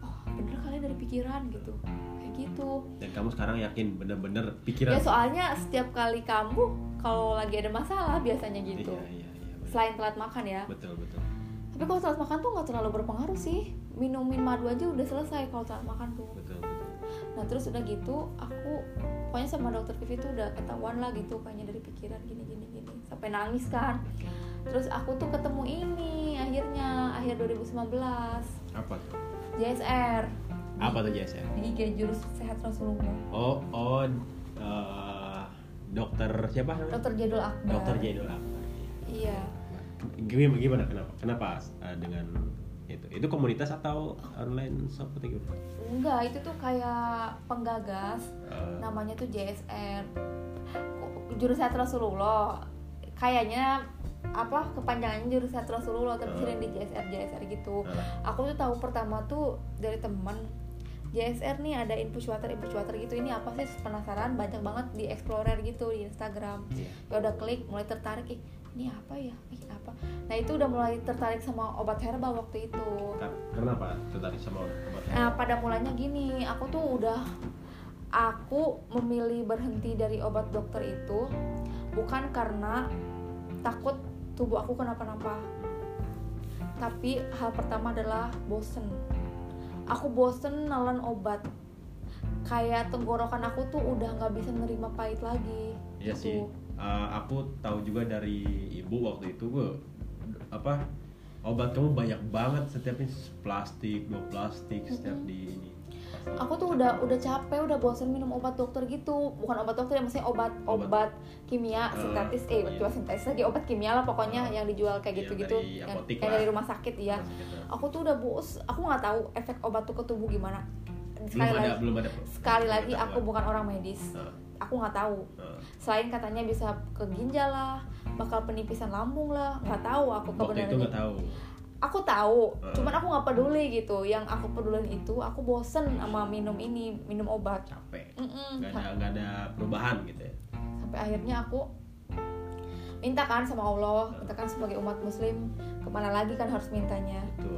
Oh bener kali dari pikiran gitu, kayak gitu. Dan kamu sekarang yakin bener-bener pikiran. Ya soalnya setiap kali kamu kalau lagi ada masalah biasanya gitu. Iya, iya, iya. Selain telat makan ya. Betul, betul. Tapi kalau telat makan tuh nggak terlalu berpengaruh sih. Minumin madu aja udah selesai kalau telat makan tuh. Betul. Nah terus udah gitu aku pokoknya sama dokter Vivi tuh udah ketahuan lah gitu kayaknya dari pikiran gini gini gini sampai nangis kan. Terus aku tuh ketemu ini akhirnya akhir 2019 Apa tuh? JSR Apa tuh JSN? di IG Jurus Sehat Rasulullah. Oh, oh, eh, dokter siapa namanya? Dokter Jadul Akbar. Dokter Jaidul Akbar. Iya. Gimana, gimana kenapa? Kenapa eh, dengan itu? Itu komunitas atau online shop atau gimana? Enggak, itu tuh kayak penggagas. Eh, namanya tuh JSR Jurus Sehat Rasulullah. Kayaknya apa kepanjangannya Jurus Sehat Rasulullah tapi sering di JSR JSR gitu. Eh, aku tuh tahu pertama tuh dari teman. JSR nih ada infus water infus water gitu. Ini apa sih? Penasaran banyak banget di explorer gitu di Instagram. Iya. ya udah klik mulai tertarik. Ih ini apa ya ini apa nah itu udah mulai tertarik sama obat herbal waktu itu Kenapa tertarik sama obat Nah, pada mulanya gini, aku tuh udah aku memilih berhenti dari obat dokter itu bukan karena takut tubuh aku kenapa-napa. Tapi hal pertama adalah bosen. Aku bosen nelen obat. Kayak tenggorokan aku tuh udah nggak bisa nerima pahit lagi. Iya gitu. sih. Eh, aku tahu juga dari ibu waktu itu gue apa obat kamu banyak banget setiap ini plastik dua plastik setiap di ini. Aku tuh udah udah capek, udah bosen minum obat dokter gitu. Bukan obat dokter ya, maksudnya obat Obat. obat kimia Eh, sintetis eh iya. sintetis lagi obat kimia lah pokoknya Eh, yang dijual kayak yang gitu-gitu dari yang, yang lah. dari rumah sakit ya. Gitu. Aku tuh udah bos, aku nggak tahu efek obat tuh ke tubuh gimana. Belum Sekali ada lagi, belum ada. sekali lagi belum aku ada. bukan orang medis. Eh, Aku nggak tahu. Selain katanya bisa ke ginjal lah, bakal penipisan lambung lah, nggak tahu aku itu kebenarannya. nggak tahu. Aku tahu, Eh. cuman aku nggak peduli gitu. Yang aku pedulin itu, aku bosen sama minum ini, minum obat. Capek. Mm-mm. Nggak ada nggak ada perubahan gitu ya. sampai akhirnya aku minta kan sama Allah minta kan sebagai umat muslim ke mana lagi kan harus mintanya Itu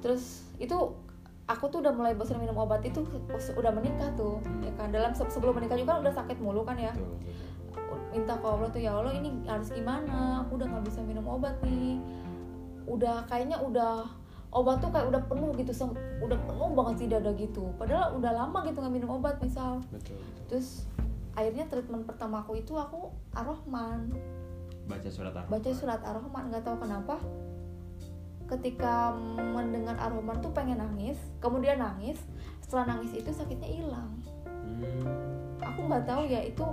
terus itu aku tuh udah mulai bosan minum obat itu udah menikah tuh ya kan? Dalam se- sebelum menikah juga kan udah sakit mulu kan ya? Minta ke Allah tuh ya Allah ini harus gimana? Aku udah nggak bisa minum obat nih. Udah kayaknya udah obat tuh kayak udah penuh gitu udah penuh banget sih dada gitu. Padahal udah lama gitu nggak minum obat misal. Betul, betul. terus akhirnya treatment pertama aku itu aku ar-Rahman. Baca surat Ar-Rahman. baca surat ar-Rahman nggak tahu kenapa ketika mendengar ar-Rahman tuh pengen nangis kemudian nangis setelah nangis itu sakitnya hilang. Hmm, aku nggak tahu ya itu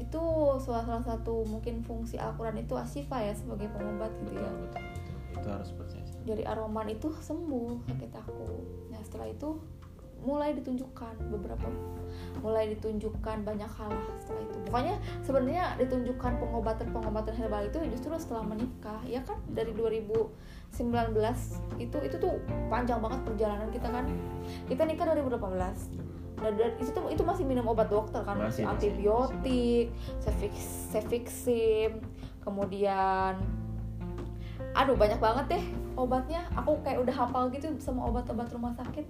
itu salah salah satu mungkin fungsi Al-Quran itu asifa ya sebagai pengobat gitu betul, ya. Betul, betul. Itu harus percaya. dari ar-Rahman itu sembuh sakit aku. Nah setelah itu mulai ditunjukkan beberapa mulai ditunjukkan banyak hal lah setelah itu. Pokoknya sebenarnya ditunjukkan pengobatan pengobatan herbal itu justru setelah menikah ya kan? Dari 2019 itu itu tuh panjang banget perjalanan kita kan. Kita nikah 2018 dan, dan itu tuh itu masih minum obat dokter kan Masih, masih, antibiotik cefix, cefixim kemudian aduh banyak banget deh obatnya. Aku kayak udah hafal gitu sama obat-obat rumah sakit.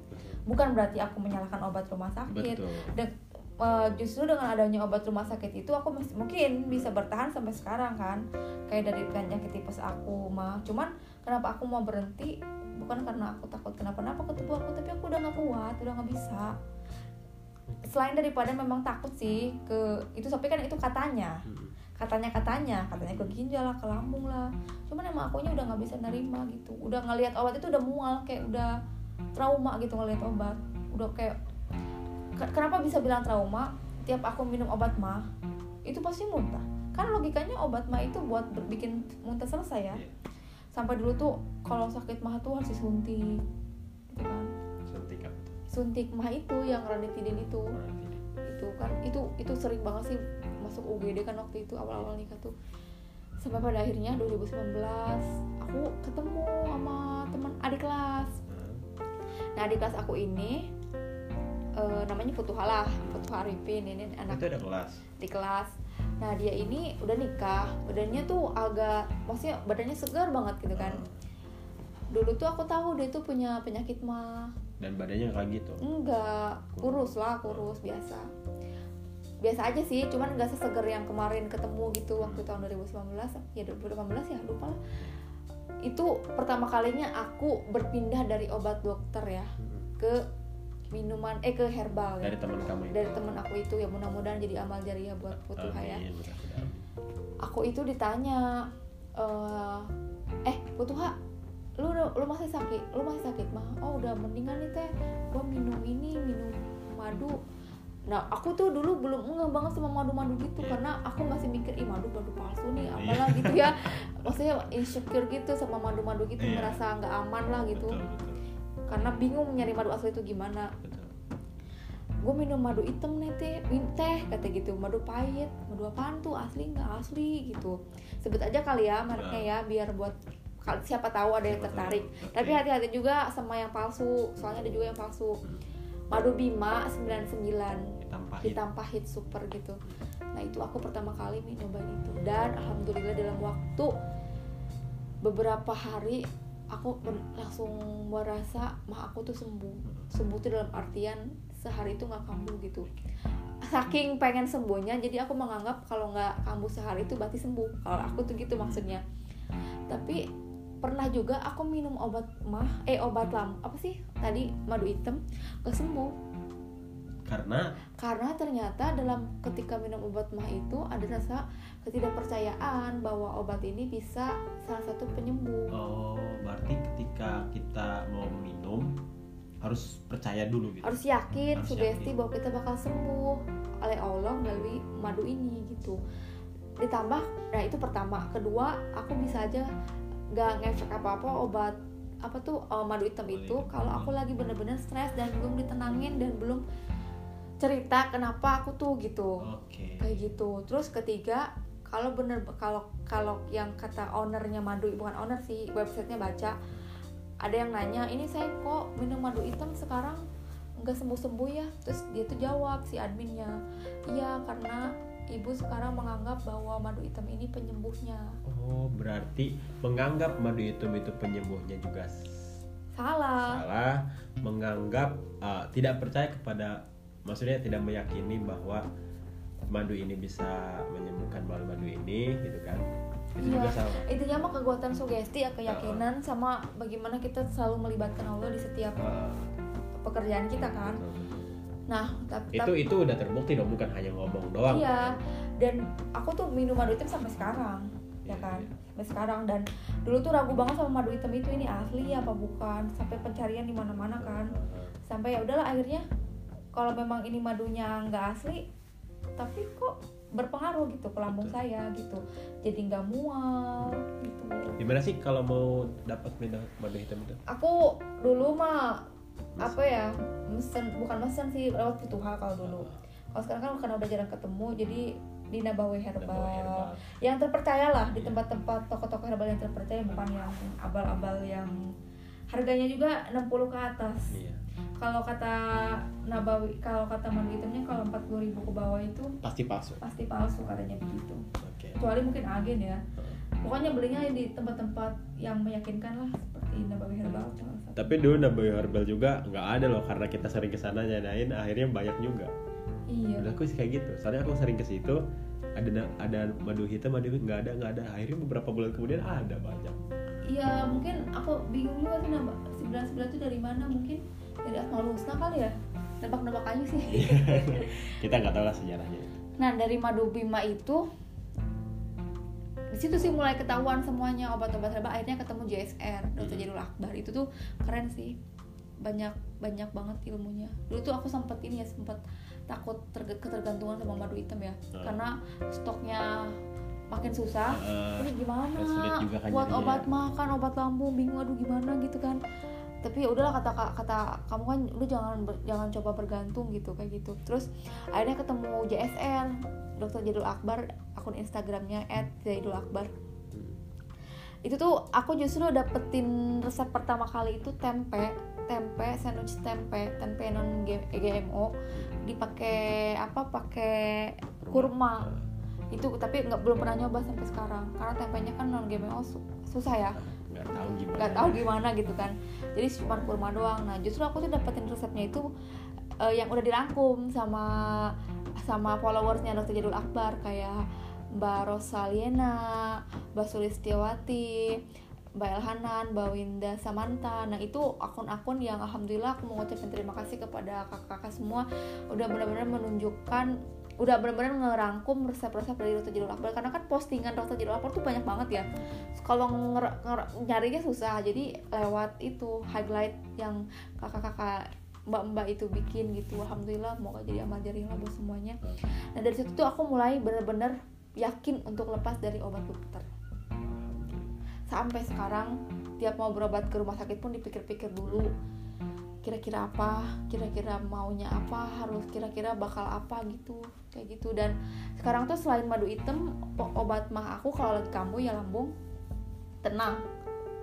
Bukan berarti aku menyalahkan obat rumah sakit. Betul. Dan eh, justru dengan adanya obat rumah sakit itu aku masih mungkin bisa bertahan sampai sekarang kan. Kayak dari penyakit tipes aku mah. Cuman kenapa aku mau berhenti? Bukan karena aku takut. Kenapa-napa ke tubuh aku tapi aku udah nggak kuat udah nggak bisa. Selain daripada memang takut sih ke itu tapi kan itu katanya. Katanya katanya. Katanya ke ginjal lah ke lambung lah. Cuman emang akunya udah nggak bisa nerima gitu. Udah ngelihat obat itu udah mual kayak udah trauma gitu ngelihat obat. Udah kayak Ke- kenapa bisa bilang trauma? Tiap aku minum obat mah itu pasti muntah. Kan logikanya obat mah itu buat bikin muntah selesai ya. Iya. Sampai dulu tuh kalau sakit mah tuh harus disuntik gitu kan. Suntik apa tuh? Suntik mah itu yang ranitidin itu. Orang tidak. itu kan itu itu sering banget sih masuk UGD kan waktu itu awal-awal nikah tuh. Sampai pada akhirnya 2019 aku ketemu sama teman adik kelas. Nah, nah adik kelas aku ini eh, namanya Futuha lah Futuha Arifin ini anak itu ada kelas? di kelas nah dia ini udah nikah badannya tuh agak maksudnya badannya segar banget gitu kan dulu tuh aku tahu dia tuh punya penyakit mah dan badannya kayak gitu Enggak, kurus lah, kurus biasa. Biasa aja sih, cuman nggak seseger yang kemarin ketemu gitu waktu tahun 2019. Ya 2018 ya, lupa lah. Itu pertama kalinya aku berpindah dari obat dokter ya ke minuman eh ke herbal ya. dari teman kamu itu Dari temen aku itu ya mudah-mudahan jadi amal jariah buat ya. Amin, mudah-mudahan. Aku itu ditanya eh eh Futuha lu lu masih sakit lu masih sakit mah oh udah mendingan nih teh gua minum ini minum madu nah aku tuh dulu belum ngeh banget sama madu-madu gitu Iya. karena aku masih mikir ih madu madu palsu nih Iya. apalah gitu ya maksudnya insecure gitu sama madu-madu gitu Iya. merasa nggak aman lah gitu betul betul karena bingung nyari madu asli itu gimana. Gue minum madu hitam nih teh teh kata gitu. Madu pahit. Madu apaan tuh? Asli nggak asli gitu. Sebut aja kali ya mereknya ya biar buat siapa tahu ada yang tertarik. Tapi hati-hati juga sama yang palsu. Soalnya ada juga yang palsu. Madu bima 99 hitam pahit. Hitam pahit super gitu. Nah itu aku pertama kali nih nyobain itu. Dan alhamdulillah dalam waktu beberapa hari aku langsung merasa mah aku tuh sembuh. Sembuh tuh dalam artian sehari itu nggak kambuh gitu. Saking pengen sembuhnya jadi aku menganggap kalau nggak kambuh sehari itu berarti sembuh. Kalau aku tuh gitu maksudnya. Tapi pernah juga aku minum obat mah eh obat lam apa sih? Tadi madu hitam gak sembuh karena karena ternyata dalam ketika minum obat mah itu ada rasa ketidakpercayaan bahwa obat ini bisa salah satu penyembuh. Oh berarti ketika kita mau minum harus percaya dulu gitu? Harus yakin Harus sugesti yakin. bahwa kita bakal sembuh oleh Allah melalui madu ini gitu. Ditambah nah itu pertama. Kedua aku bisa aja gak ngefek apa apa obat apa tuh eh, madu hitam itu kalau aku lagi bener-bener stres dan belum ditenangin dan belum cerita kenapa aku tuh gitu. Oke. Kayak gitu. Terus ketiga kalau bener kalau kalau yang kata ownernya madu bukan owner sih websitenya baca ada yang nanya ini saya kok minum madu hitam sekarang? Nggak sembuh sembuh ya? Terus dia tuh jawab si adminnya iya karena ibu sekarang menganggap bahwa madu hitam ini penyembuhnya. Oh berarti menganggap madu hitam itu penyembuhnya juga salah. Salah menganggap uh, tidak percaya kepada maksudnya tidak meyakini bahwa madu ini bisa menyembuhkan melalui madu ini gitu kan? Itu Iya. juga salah intinya mah kekuatan sugesti ya keyakinan sama bagaimana kita selalu melibatkan Allah di setiap Uh, pekerjaan kita kan? betul, nah tapi itu itu udah terbukti dong bukan hanya ngomong doang. Iya, dan aku tuh minum madu hitam sampai sekarang, ya Iya, kan? iya. Sampai sekarang dan dulu tuh ragu banget sama madu hitam itu ini asli apa bukan, sampai pencarian di mana-mana kan. Uh, Sampai ya udahlah akhirnya kalau memang ini madunya nggak asli, tapi kok berpengaruh gitu ke lambung Betul. saya gitu. Jadi nggak mual gitu. gimana sih kalau mau dapat minum madu hitam itu Aku dulu mah apa ya mesen bukan mesen sih lewat Futuha kalau dulu. Kalau sekarang kan karena udah jarang ketemu jadi di Nabawi Herbal. Herbal. yang terpercaya lah di tempat-tempat toko-toko herbal yang terpercaya bukan yang abal-abal yang harganya juga 60 ke atas iya kalau kata Nabawi kalau kata madu hitamnya kalau 40 ribu ke bawah itu pasti palsu pasti palsu katanya begitu oke kecuali mungkin agen ya pokoknya belinya di tempat-tempat yang meyakinkan lah seperti Nabawi Herbal. Tapi dulu Nabawi Herbal juga nggak ada loh karena kita sering ke sana nyadain akhirnya banyak juga. iya Udah aku sih kayak gitu. Soalnya aku sering ke situ ada ada madu hitam, madu hitam nggak ada nggak ada. Akhirnya beberapa bulan kemudian ada banyak. iya mungkin aku bingung juga sih nama sebelah sebelah itu dari mana mungkin dari Asmaul Husna kali ya nebak-nebak aja sih Kita nggak tahu lah sejarahnya. Nah dari madu bima itu di situ sih mulai ketahuan semuanya obat-obat herbal akhirnya ketemu JSR Dr. Hmm. Jadul Akbar itu tuh keren sih banyak banyak banget ilmunya dulu tuh aku sempet ini ya sempet takut ketergantungan sama madu hitam ya Hmm. karena stoknya makin susah Heeh. ini gimana kan kan buat obat makan obat lambung bingung aduh gimana gitu kan tapi ya udahlah kata kata kamu kan lu jangan ber- jangan coba bergantung gitu kayak gitu. Terus akhirnya ketemu JSR Dr. Jadul Akbar akun Instagramnya @jadulakbar itu tuh aku justru dapetin resep pertama kali itu tempe tempe sandwich tempe tempe non GMO dipakai apa pakai kurma. Itu tapi nggak belum pernah nyoba sampai sekarang karena tempenya kan non GMO su- susah ya nggak tahu gimana. nggak tahu gimana gitu kan jadi cuma kurma doang nah justru aku tuh dapetin resepnya itu eh, yang udah dirangkum sama sama followersnya Dr. Jadul Akbar kayak Mbak Rosaliena, Mbak Sulistiawati, Mbak Elhanan, Mbak Winda Samanta. Nah itu akun-akun yang alhamdulillah aku mau ngucapin terima kasih kepada kakak-kakak semua udah benar-benar menunjukkan udah benar-benar ngerangkum resep-resep dari Dr. Jadul Akbar karena kan postingan Dr. Jadul Akbar tuh banyak banget ya kalau nger- nyarinya susah jadi lewat itu highlight yang kakak-kakak mbak-mbak itu bikin gitu alhamdulillah semoga jadi amal jariah buat semuanya nah dari situ tuh aku mulai bener-bener yakin untuk lepas dari obat dokter sampai sekarang tiap mau berobat ke rumah sakit pun dipikir-pikir dulu kira-kira apa kira-kira maunya apa harus kira-kira bakal apa gitu kayak gitu. Dan sekarang tuh selain madu hitam obat mah aku kalau lagi kambuh ya lambung tenang.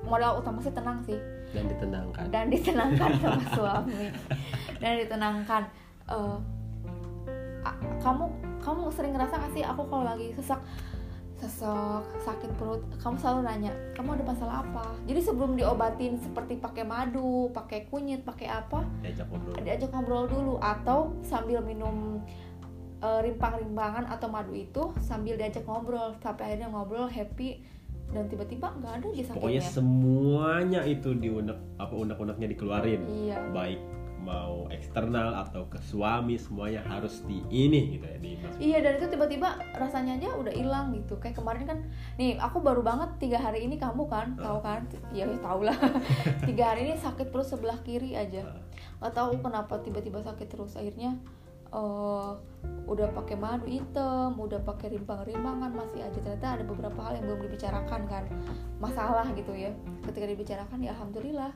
Modal utama sih tenang sih. Dan ditenangkan. dan ditenangkan sama suami. Dan ditenangkan. A- kamu kamu sering ngerasa gak sih aku kalau lagi sesak sesak sakit perut. Kamu selalu nanya kamu ada masalah apa? Jadi sebelum diobatin seperti pakai madu pakai kunyit pakai apa Diajak ngobrol. diajak ngobrol dulu. Atau sambil minum eh, rimpang-rimpangan atau madu itu sambil diajak ngobrol. Sampai akhirnya ngobrol happy dan tiba-tiba nggak ada aja Pokoknya sakitnya semuanya itu diunek apa unek-uneknya dikeluarin. iya. Baik mau eksternal atau ke suami semuanya harus di ini gitu ya di Iya dan itu tiba-tiba rasanya aja udah hilang gitu. Kayak kemarin kan nih aku baru banget tiga hari ini kamu kan tahu kan? Ya tahu lah. Tiga hari ini sakit perut sebelah kiri aja. Nggak tahu kenapa tiba-tiba sakit terus. Akhirnya eh udah pakai madu hitam udah pakai rimpang-rimpangan masih aja. Ternyata ada beberapa hal yang belum dibicarakan kan masalah gitu ya. Ketika dibicarakan ya alhamdulillah.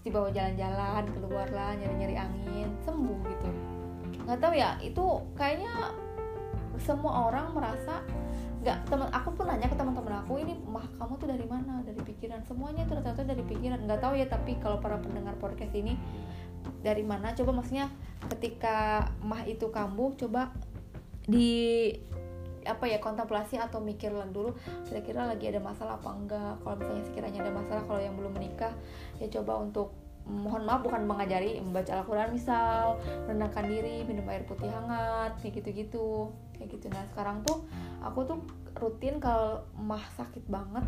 Dibawa jalan-jalan keluar lah nyari-nyari angin sembuh gitu. Nggak tahu ya itu kayaknya semua orang merasa nggak teman aku pun nanya ke teman-teman aku ini mah kamu tuh dari mana? Dari pikiran. Semuanya itu rata-rata dari pikiran. Nggak tahu ya tapi kalau para pendengar podcast ini dari mana. Coba maksudnya ketika mah itu kambuh coba di apa ya kontemplasi atau mikir dulu kira-kira lagi ada masalah apa enggak. Kalau misalnya sekiranya ada masalah kalau yang belum menikah ya coba untuk mohon maaf bukan mengajari membaca Al-Quran misal menenangkan diri minum air putih hangat kayak gitu-gitu. Kayak gitu. Nah sekarang tuh aku tuh rutin kalau mah sakit banget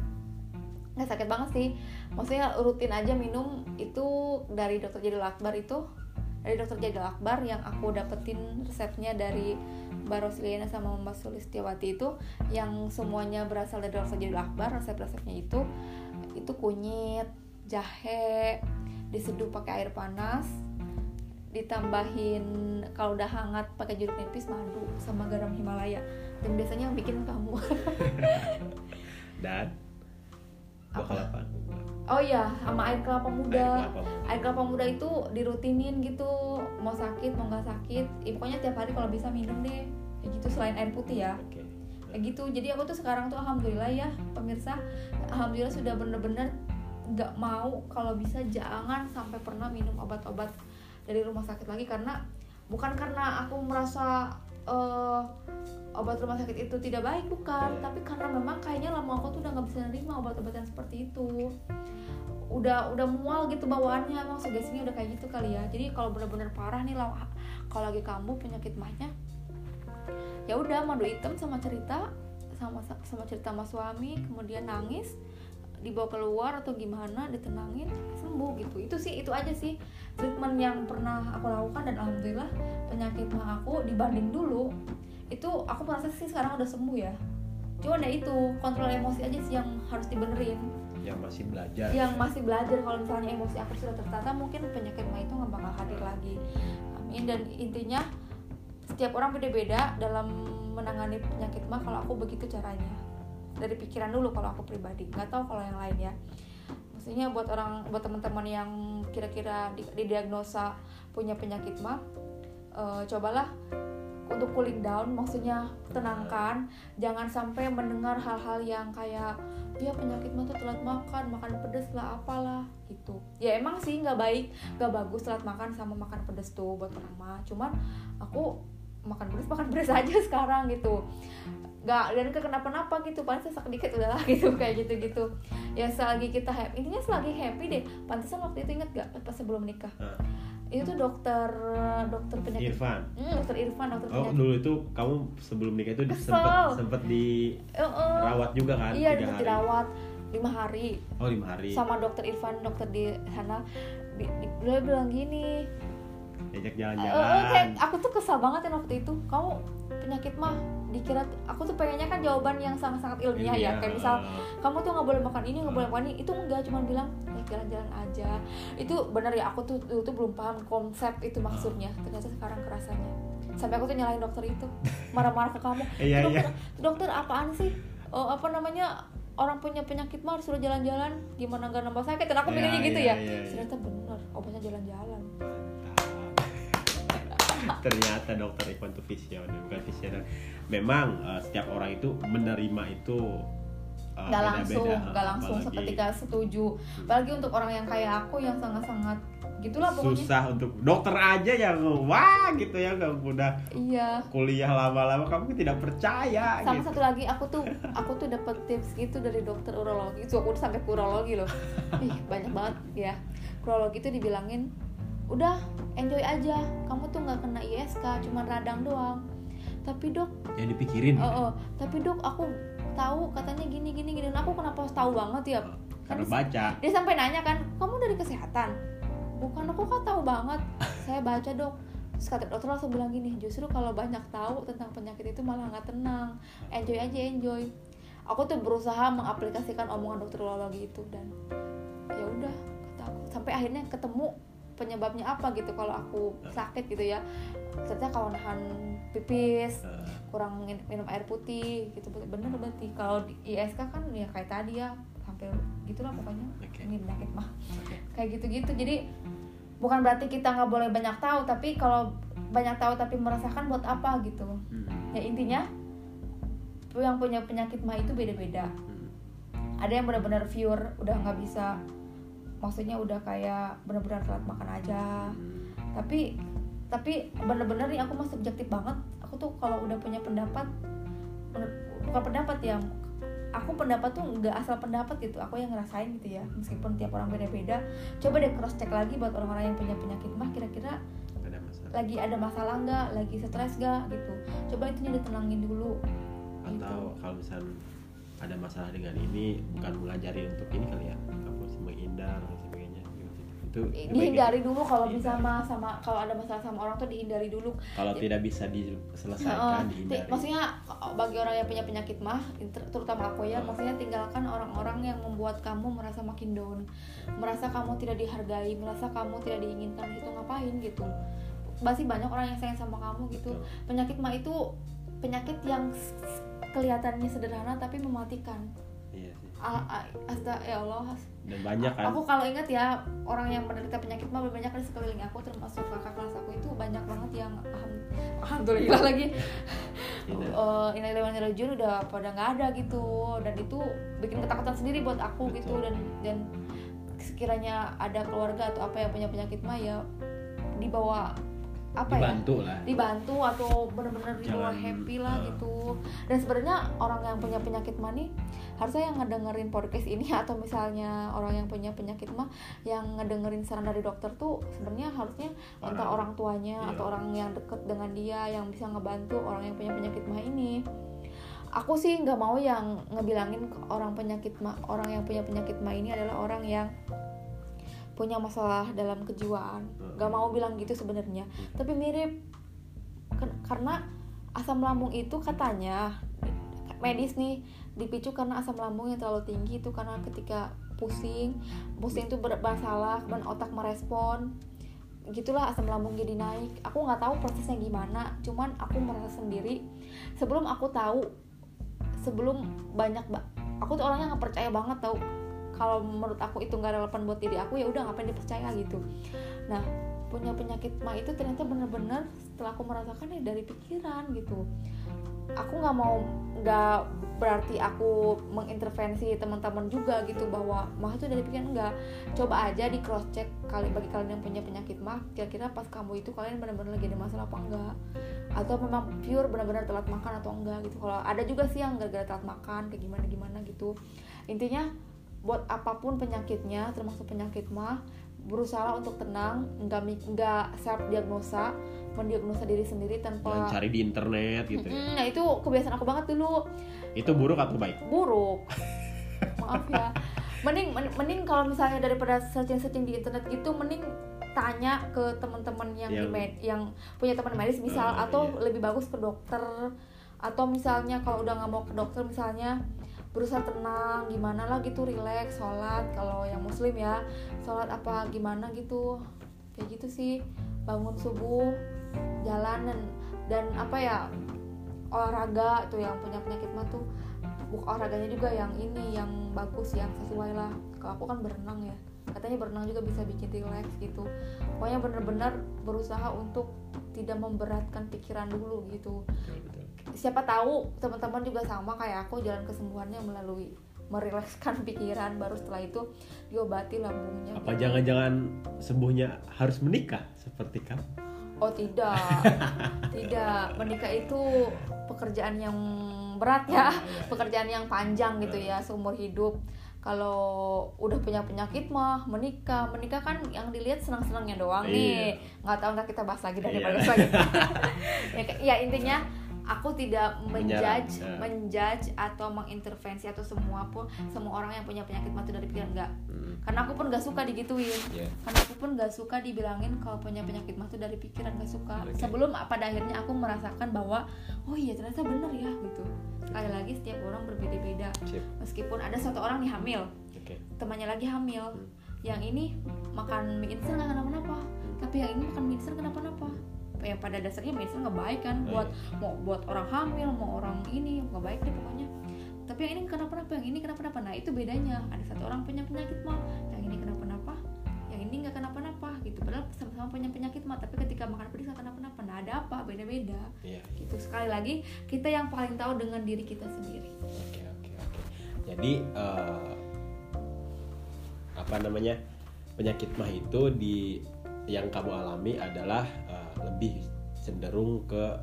nggak sakit banget sih. Maksudnya rutin aja minum itu dari dokter Jadil Akbar itu dari dokter Jadil Akbar yang aku dapetin resepnya dari Mbak Rosliana sama Mbak Sulistiawati itu yang semuanya berasal dari dokter Jadil Akbar resep-resepnya itu itu kunyit jahe diseduh pakai air panas ditambahin kalau udah hangat pakai jeruk nipis madu sama garam Himalaya. Dan biasanya yang bikin kamu. Dan apa? oh iya sama air kelapa muda. Air kelapa muda. air kelapa muda itu dirutinin gitu. Mau sakit mau nggak sakit. Ya, pokoknya tiap hari kalau bisa minum deh. Kayak gitu selain air putih ya. Oke. kayak gitu. Jadi aku tuh sekarang tuh alhamdulillah ya pemirsa. Alhamdulillah sudah bener-bener nggak mau kalau bisa jangan sampai pernah minum obat-obat dari rumah sakit lagi. Karena bukan karena aku merasa eh, obat rumah sakit itu tidak baik bukan. Tapi karena memang kayaknya lama aku tuh udah nggak bisa nerima obat-obatan seperti itu. Udah udah mual gitu bawaannya. Emang sugestinya udah kayak gitu kali ya. Jadi kalau bener-bener parah nih lah kalau lagi kambuh penyakit mahnya ya udah madu hitam sama cerita sama sama cerita sama suami kemudian nangis dibawa keluar atau gimana ditenangin sembuh gitu. Itu sih itu aja sih treatment yang pernah aku lakukan dan alhamdulillah penyakit mah aku dibanding dulu itu aku merasa sih sekarang udah sembuh ya. Cuman ya itu kontrol emosi aja sih yang harus dibenerin. Yang masih belajar. Yang masih belajar kalau misalnya emosi aku sudah tertata mungkin penyakit mah itu nggak bakal hadir lagi. Amin. Dan intinya setiap orang beda-beda dalam menangani penyakit mah kalau aku begitu caranya. Dari pikiran dulu kalau aku pribadi. Nggak tahu kalau yang lain ya maksudnya buat orang buat teman-teman yang kira-kira di- didiagnosa punya penyakit mah eh, cobalah untuk cooling down maksudnya tenangkan. Jangan sampai mendengar hal-hal yang kayak dia penyakit mah tuh telat makan makan pedes lah apalah gitu. Ya emang sih nggak baik nggak bagus telat makan sama makan pedes tuh buat orang mah. Cuman aku makan pedes makan pedes aja sekarang gitu. Nggak dan ke kenapa-napa gitu paling sesak dikit udahlah gitu kayak gitu gitu ya selagi kita happy intinya selagi happy deh. Pantesan waktu itu inget gak pas sebelum nikah? Hah. itu tuh dokter dokter penyakit Irfan? Hmm, dokter Irfan dokter oh penyakit. dulu itu kamu sebelum nikah itu di- Kesel. sempet sempet dirawat eh. juga kan? Iya tiga dokter hari. dirawat lima hari. Oh lima hari. Sama dokter Irfan dokter di sana. Di- dia bilang gini diajak "Eh, jalan-jalan kayak aku tuh kesal banget ya waktu itu. Kamu penyakit mah dikira aku tuh pengennya kan jawaban yang sangat-sangat ilmiah ya. Kayak misal kamu tuh nggak boleh makan ini nggak boleh makan ini. Itu enggak cuma bilang ya jalan-jalan aja. Itu bener ya aku tuh dulu tuh belum paham konsep itu maksudnya. Ternyata sekarang kerasanya. Sampai aku tuh nyalain dokter itu. Marah-marah ke kamu. "Itu dokter, iya. dokter apaan sih? Oh, apa namanya orang punya penyakit mah harus suruh jalan-jalan. Gimana nggak nambah sakit dan aku Iya, mikirnya gitu iya, ya. iya, iya. ternyata bener obatnya jalan-jalan ternyata dokter Ivan itu visioner bukan visioner memang eh, setiap orang itu menerima itu eh, nggak langsung beda-beda. nggak langsung Apalagi seketika setuju. Apalagi untuk orang yang kayak aku yang sangat-sangat gitulah pokoknya. Susah untuk dokter aja yang wah gitu ya nggak udah iya. kuliah lama-lama kamu tidak percaya sama gitu. satu lagi aku tuh aku tuh dapet tips gitu dari dokter urologi. Itu aku udah sampai urologi loh. Ih banyak banget ya. Urologi tuh dibilangin udah enjoy aja. Kamu tuh nggak kena ISK cuma radang doang. Tapi dok yang dipikirin. Oh, oh, tapi dok aku tahu katanya gini gini gini. Dan aku kenapa harus tahu banget ya? Karena Kan baca. dia sampai nanya kan kamu dari kesehatan? Bukan aku kan tahu banget. Saya baca dok. Terus kata dokter langsung bilang gini justru kalau banyak tahu tentang penyakit itu malah nggak tenang. Enjoy aja enjoy. Aku tuh berusaha mengaplikasikan omongan dokter urologi itu dan ya udah kata aku. Sampai akhirnya ketemu penyebabnya apa gitu kalau aku sakit gitu ya. Ternyata kalau nahan pipis kurang min- minum air putih gitu bener berarti. Kalau di ISK kan ya kayak tadi ya hampir gitulah pokoknya. Oke. ini penyakit mah. Oke. kayak gitu-gitu. Jadi bukan berarti kita nggak boleh banyak tahu tapi kalau banyak tahu tapi merasakan buat apa gitu. Hmm, ya intinya yang punya penyakit mah itu beda-beda. Hmm. ada yang benar-benar pure udah nggak bisa maksudnya udah kayak benar-benar telat makan aja. Hmm. tapi tapi bener-bener nih aku mah subjektif banget. Aku tuh kalau udah punya pendapat bukan pendapat ya aku pendapat tuh nggak asal pendapat gitu. Aku yang ngerasain gitu ya meskipun tiap orang beda-beda. Coba deh cross check lagi buat orang-orang yang punya penyakit mah kira-kira ada masalah. lagi ada masalah nggak? Lagi stres nggak? Gitu. Coba itunya ditenangin dulu. Atau kalau misal ada masalah dengan ini bukan mengajari untuk ini kali ya dan sebagainya itu itu dihindari dulu kalau Dihindari. bisa sama sama kalau ada masalah sama orang tuh dihindari dulu. Kalau tidak bisa diselesaikan Ti- dihindari. maksudnya bagi orang yang punya penyakit mah ter- terutama aku ya Hmm. maksudnya tinggalkan orang-orang yang membuat kamu merasa makin down. Merasa kamu tidak dihargai merasa kamu tidak diinginkan itu ngapain gitu? Masih banyak orang yang sayang sama kamu gitu. Betul. penyakit mah itu penyakit yang kelihatannya sederhana tapi mematikan asta ya Allah. Dan banyak kan. Aku kalau ingat ya orang yang menderita penyakit mah banyak di sekeliling aku termasuk kakak kelas aku itu banyak banget yang alham- alhamdulillah lagi. Uh, wa inna ilaihi raji'un udah pada nggak ada gitu. Dan itu bikin ketakutan sendiri buat aku Betul. gitu dan dan sekiranya ada keluarga atau apa yang punya penyakit mah ya dibawa apa dibantu ya lah dibantu atau benar-benar dibawa Jangan, happy lah uh. gitu dan sebenarnya orang yang punya penyakit mah nih harusnya yang ngedengerin podcast ini atau misalnya orang yang punya penyakit mah yang ngedengerin saran dari dokter tuh sebenarnya harusnya entah Orang. orang tuanya Iya. atau orang yang deket dengan dia yang bisa ngebantu orang yang punya penyakit mah ini aku sih nggak mau yang ngebilangin ke orang penyakit mah orang yang punya penyakit mah ini adalah orang yang punya masalah dalam kejiwaan. Nggak mau bilang gitu sebenarnya. Tapi mirip karena asam lambung itu katanya medis nih dipicu karena asam lambung yang terlalu tinggi itu karena ketika pusing pusing itu bermasalah dan otak merespon. Gitulah asam lambung jadi naik. Aku nggak tahu prosesnya gimana cuman aku merasa sendiri. Sebelum aku tahu sebelum banyak ba- aku tuh orangnya nggak percaya banget tau kalau menurut aku itu nggak relevan buat diri aku ya udah ngapain dipercaya gitu. Nah punya penyakit mah itu ternyata bener-bener setelah aku merasakan ya dari pikiran gitu. Aku nggak mau nggak berarti aku mengintervensi teman-teman juga gitu bahwa mah itu dari pikiran enggak coba aja di cross check kali bagi kalian yang punya penyakit mah kira-kira pas kamu itu kalian benar-benar lagi ada masalah apa enggak? Atau memang pure benar-benar telat makan atau enggak? gitu. Kalau ada juga sih yang gara-gara telat makan kayak gimana gimana gitu. Intinya buat apa pun penyakitnya termasuk penyakit mah berusaha untuk tenang nggak nggak self diagnosa mendiagnosa diri sendiri tanpa cari di internet gitu ya. Nah itu kebiasaan aku banget dulu. Itu buruk atau baik? Buruk. Maaf ya. Mending men- mending kalau misalnya daripada searching searching di internet gitu mending tanya ke teman-teman yang di Yang- med- yang punya teman medis misal Ah, atau iya. lebih bagus ke dokter. Atau misalnya kalau udah nggak mau ke dokter misalnya berusaha tenang gimana lah gitu relax sholat kalau yang muslim ya sholat apa gimana gitu. Kayak gitu sih bangun subuh jalan dan apa ya olahraga tuh yang punya penyakit mah tuh olahraganya juga yang ini yang bagus yang sesuai lah. Kalau aku kan berenang ya katanya berenang juga bisa bikin relax gitu. Pokoknya bener-bener berusaha untuk tidak memberatkan pikiran dulu gitu. Betul, betul. siapa tahu teman-teman juga sama kayak aku jalan kesembuhannya melalui merilekskan pikiran baru setelah itu diobati lambungnya. Apa jangan-jangan sembuhnya harus menikah seperti kamu? Oh tidak, tidak. Menikah itu pekerjaan yang berat ya, pekerjaan yang panjang gitu ya seumur hidup. Kalau udah punya penyakit mah menikah, menikah kan yang dilihat senang-senangnya doang nih. Nggak tahu nggak kita bahas lagi daripada Iya. lagi. ya, ya intinya aku tidak menjudge, ya. menjudge atau mengintervensi atau semua pun semua orang yang punya penyakit mah itu dari pikiran enggak. Hmm, Karena aku pun gak suka digituin ya. karena aku pun gak suka dibilangin kalau punya penyakit mah itu dari pikiran gak suka Oke. sebelum pada akhirnya aku merasakan bahwa oh iya ternyata bener ya gitu sekali lagi setiap orang berbeda-beda. Meskipun ada satu orang nih hamil Oke. temannya lagi hamil. Hmm. yang ini makan mie instan nggak kenapa-napa tapi yang ini makan mie instan kenapa-napa. Yang pada dasarnya mie instan nggak baik kan Oh, buat mau buat orang hamil mau orang ini nggak baik deh pokoknya. Tapi yang ini kenapa-napa yang ini kenapa-napa. Nah itu bedanya. Ada satu orang punya penyakit mah yang ini kenapa-napa yang ini nggak kenapa-napa gitu padahal sama-sama punya penyakit mah tapi ketika makan pedis nggak kenapa-napa nah ada apa beda-beda Iya. gitu sekali lagi kita yang paling tahu dengan diri kita sendiri Oke oke oke. Jadi eh, apa namanya penyakit mah itu di yang kamu alami adalah eh, lebih cenderung ke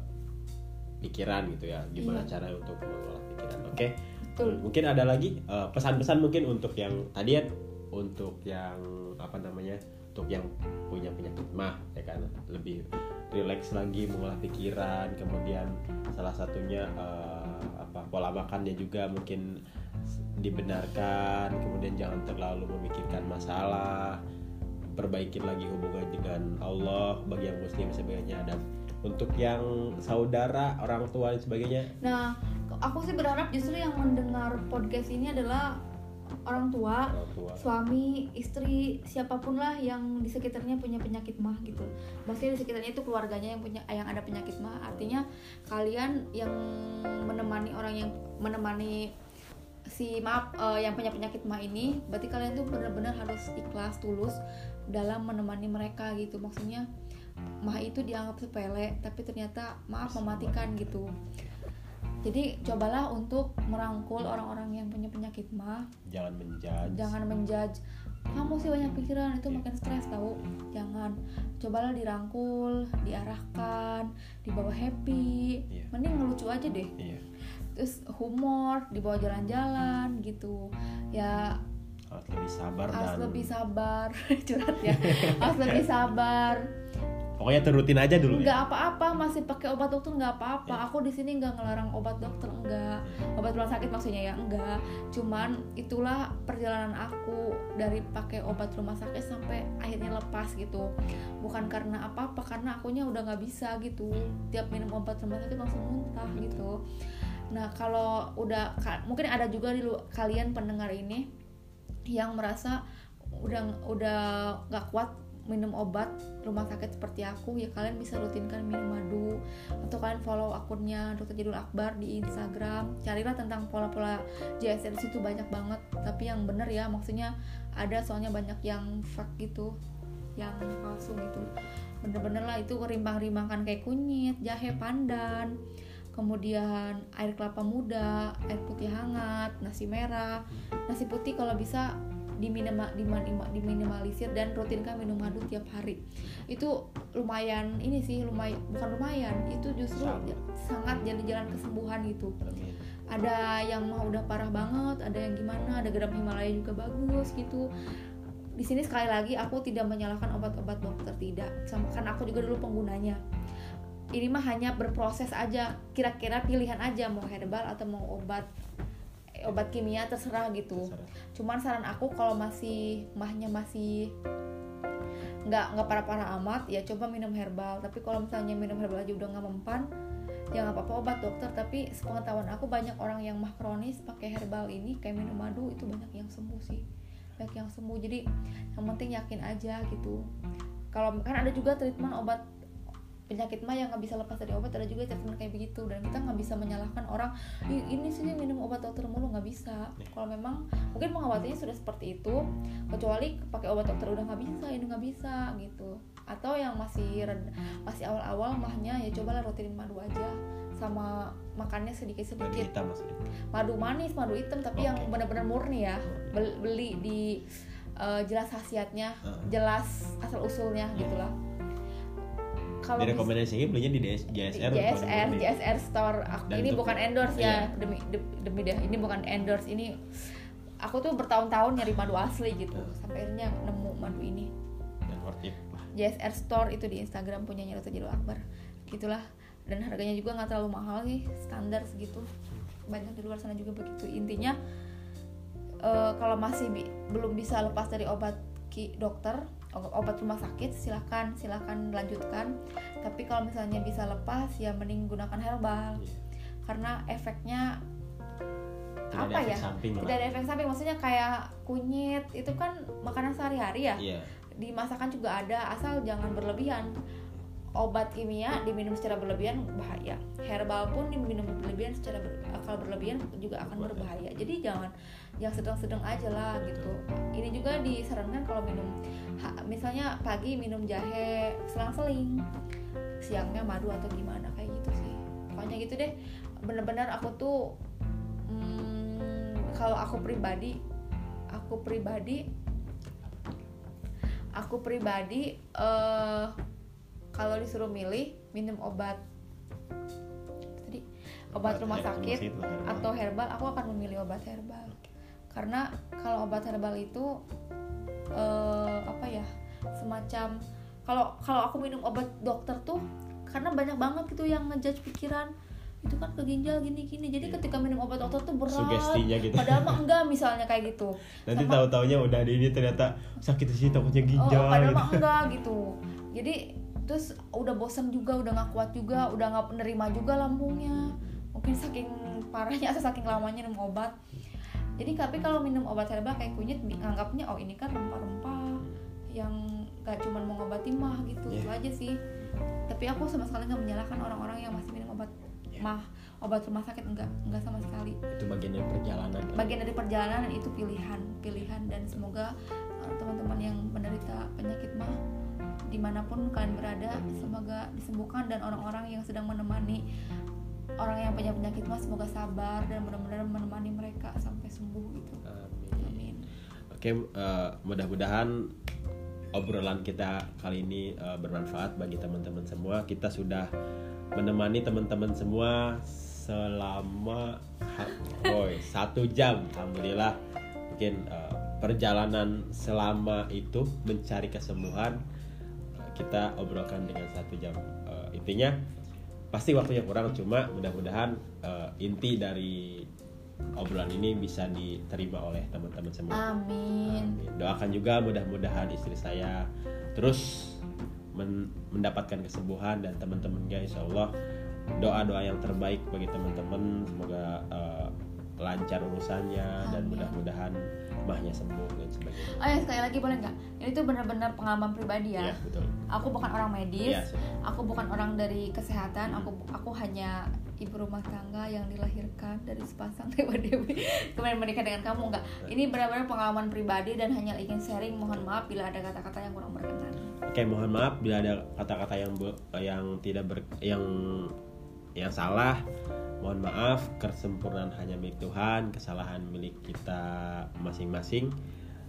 pikiran gitu ya. Gimana Iya. cara untuk mengolah pikiran? Oke. Betul. Mungkin ada lagi eh, pesan-pesan mungkin untuk yang tadi ya untuk yang apa namanya untuk yang punya penyakit mah ya kan? Lebih rileks lagi mengolah pikiran kemudian salah satunya eh, apa pola makannya juga mungkin dibenarkan kemudian jangan terlalu memikirkan masalah perbaikin lagi hubungan dengan Allah bagi yang muslim sebagainya. Dan untuk yang saudara orang tua dan sebagainya? Nah, aku sih berharap justru yang mendengar podcast ini adalah orang tua, orang tua suami, istri, siapa pun lah yang di sekitarnya punya penyakit mah gitu. Maksudnya di sekitarnya itu keluarganya yang punya yang ada penyakit mah. Artinya kalian yang menemani orang yang menemani si maaf eh, yang punya penyakit mah ini, berarti kalian tuh benar-benar harus ikhlas, tulus dalam menemani mereka gitu. Maksudnya mah itu dianggap sepele, tapi ternyata maaf mematikan gitu. Jadi cobalah untuk merangkul orang-orang yang punya penyakit mah. Jangan menjudge. Jangan menjudge. Kamu sih banyak pikiran itu makin stres tahu jangan. Cobalah dirangkul diarahkan dibawa happy. Iya. mending ngelucu aja deh. Iya. Terus humor dibawa jalan-jalan gitu. Ya harus lebih sabar harus dan lebih sabar. Curhat ya. Harus lebih sabar pokoknya turutin aja dulu nggak ya apa-apa masih pakai obat dokter nggak apa-apa. Ya. aku di sini nggak ngelarang obat dokter enggak obat rumah sakit maksudnya ya enggak cuman itulah perjalanan aku dari pakai obat rumah sakit sampai akhirnya lepas gitu. Bukan karena apa-apa karena akunya udah nggak bisa gitu. Tiap minum obat rumah sakit langsung muntah gitu. Nah kalau udah mungkin ada juga di lu- kalian pendengar ini yang merasa udah udah nggak kuat minum obat rumah sakit seperti aku ya kalian bisa rutinkan minum madu atau kalian follow akunnya Dr. Jadul Akbar di Instagram. Carilah tentang pola-pola JSR di situ banyak banget. Tapi yang bener ya maksudnya ada soalnya banyak yang fake gitu yang palsu gitu. Bener-bener lah itu rimbang-rimbangkan kayak kunyit jahe pandan kemudian air kelapa muda air putih hangat nasi merah. Nasi putih kalau bisa diminima, diminima- diminimalisir dan rutinkan minum madu tiap hari. Itu lumayan ini sih lumayan bukan lumayan itu justru Sangat. sangat jadi jalan kesembuhan gitu. Amin. ada yang mah udah parah banget ada yang gimana ada geram Himalaya juga bagus gitu. Di sini sekali lagi aku tidak menyalahkan obat-obat dokter tidak. Sama kan aku juga dulu penggunanya. Ini mah hanya berproses aja kira-kira pilihan aja mau herbal atau mau obat obat kimia terserah gitu. Terserah. cuman saran aku kalau masih mahnya masih nggak nggak parah-parah amat ya coba minum herbal. Tapi kalau misalnya minum herbal aja udah nggak mempan ya nggak apa-apa obat dokter. Tapi sepengetahuan aku banyak orang yang mah kronis pakai herbal ini kayak minum madu itu banyak yang sembuh sih. Banyak yang sembuh. Jadi yang penting yakin aja gitu. Kalau kan ada juga treatment obat penyakit mah yang nggak bisa lepas dari obat ada juga treatment kayak begitu. Dan kita nggak bisa menyalahkan orang "Ih, ini sih minum obat dokter mulu. Nggak bisa. Kalau memang mungkin pengobatinya sudah seperti itu kecuali pakai obat dokter udah nggak bisa ini nggak bisa gitu. Atau yang masih red- masih awal-awal mahnya ya cobalah rutinin madu aja sama makannya Madu sedikit-sedikit hitam maksudnya? Madu manis madu hitam tapi yang Oke. benar-benar murni ya. Bel- beli di eh, jelas khasiatnya jelas asal usulnya gitulah kalau direkomendasiin belinya di DS, JSR JSR? JSR Store. Aku Dan ini bukan endorse iya. ya demi de- demi deh ini bukan endorse. Ini aku tuh bertahun-tahun nyari madu asli gitu. Sampai akhirnya nemu madu ini. Dan worth it. JSR Store itu di Instagram punyanya Dr. Jadul Akbar. Gitulah. Dan harganya juga nggak terlalu mahal sih. Standar segitu. Banyak di luar sana juga begitu. Intinya eh, kalau masih bi- belum bisa lepas dari obat ki dokter obat rumah sakit silakan silakan lanjutkan tapi kalau misalnya bisa lepas ya mending gunakan herbal Iya. karena efeknya Tidak apa ada efek ya samping lah. tidak ada efek samping maksudnya kayak kunyit itu kan makanan sehari-hari ya Iya. di masakan juga ada asal jangan berlebihan obat kimia diminum secara berlebihan bahaya. Herbal pun diminum berlebihan secara ber, kalau berlebihan juga akan Berbahaya. jadi jangan yang sedang-sedang aja lah gitu. Ini juga disarankan kalau minum misalnya pagi minum jahe selang-seling siangnya madu atau gimana kayak gitu sih. Pokoknya gitu deh. Bener-bener aku tuh hmm, kalau aku pribadi aku pribadi aku pribadi eh kalau disuruh milih minum obat tadi obat rumah Obat sakit itu herbal. atau herbal aku akan memilih obat herbal karena kalau obat herbal itu eh, apa ya semacam kalau kalau aku minum obat dokter tuh karena banyak banget gitu yang ngejudge pikiran itu kan ke ginjal gini-gini jadi Iya. ketika minum obat dokter tuh berat Sugestinya gitu. padahal mah enggak misalnya kayak gitu Nanti Sama- tahu-taunya udah di ini ternyata sakit di sini takutnya ginjal Oh, padahal gitu. mah enggak gitu. Jadi terus udah bosen juga, udah nggak kuat juga, udah nggak penerima juga lambungnya. Mungkin saking parahnya atau saking lamanya minum obat. Jadi tapi kalau minum obat herbal kayak kunyit nganggapnya oh ini kan rempah-rempah yang gak cuman mengobati mah gitu Iya. itu aja sih. Tapi aku sama sekali nggak menyalahkan orang-orang yang masih minum obat Iya. mah obat rumah sakit enggak enggak sama sekali Itu bagian dari perjalanan. kan. bagian dari perjalanan itu pilihan pilihan dan semoga uh, teman-teman yang menderita penyakit mah di mana pun kalian berada semoga disembuhkan dan orang-orang yang sedang menemani orang yang punya penyakit mah semoga sabar dan benar-benar menemani mereka sampai sembuh gitu Amin. amin Oke, eh, mudah-mudahan obrolan kita kali ini eh, bermanfaat bagi teman-teman semua. Kita sudah menemani teman-teman semua selama boy, satu jam, alhamdulillah. Mungkin eh, perjalanan selama itu mencari kesembuhan kita obrolkan dengan satu jam. Eh, intinya pasti waktunya kurang, cuma mudah-mudahan eh, inti dari obrolan ini bisa diterima oleh teman-teman semua. Amin. Amin. Doakan juga mudah-mudahan istri saya terus men- mendapatkan kesembuhan dan teman-temannya insya Allah doa-doa yang terbaik bagi teman-teman semoga eh, lancar urusannya dan Amin. mudah-mudahan mahnya sembuh dan sebagainya. Oh ya sekali lagi boleh nggak? Ini tuh benar-benar pengalaman pribadi ya. Iya, betul. Aku bukan orang medis, siap. aku bukan orang dari kesehatan, aku aku hanya ibu rumah tangga yang dilahirkan dari sepasang dewa dewi kemudian menikah dengan kamu nggak? Ini benar-benar pengalaman pribadi dan hanya ingin sharing. Mohon maaf bila ada kata-kata yang kurang berkenan. Oke, mohon maaf bila ada kata-kata yang yang tidak ber, yang yang salah. Mohon maaf, kesempurnaan hanya milik Tuhan, kesalahan milik kita masing-masing.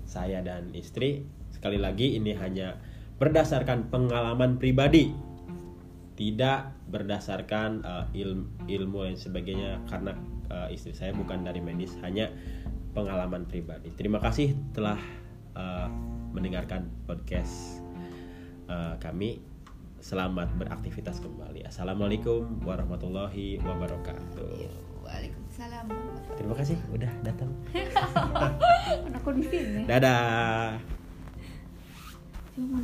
Saya dan istri. Sekali lagi ini hanya berdasarkan pengalaman pribadi. Tidak berdasarkan uh, ilmu, ilmu dan sebagainya karena uh, istri saya bukan dari medis, hanya pengalaman pribadi. Terima kasih telah uh, mendengarkan podcast uh, kami. Selamat beraktivitas kembali. Assalamualaikum warahmatullahi wabarakatuh. Waalaikumsalam. Terima kasih udah datang. Aku di sini. Dadah. Cuma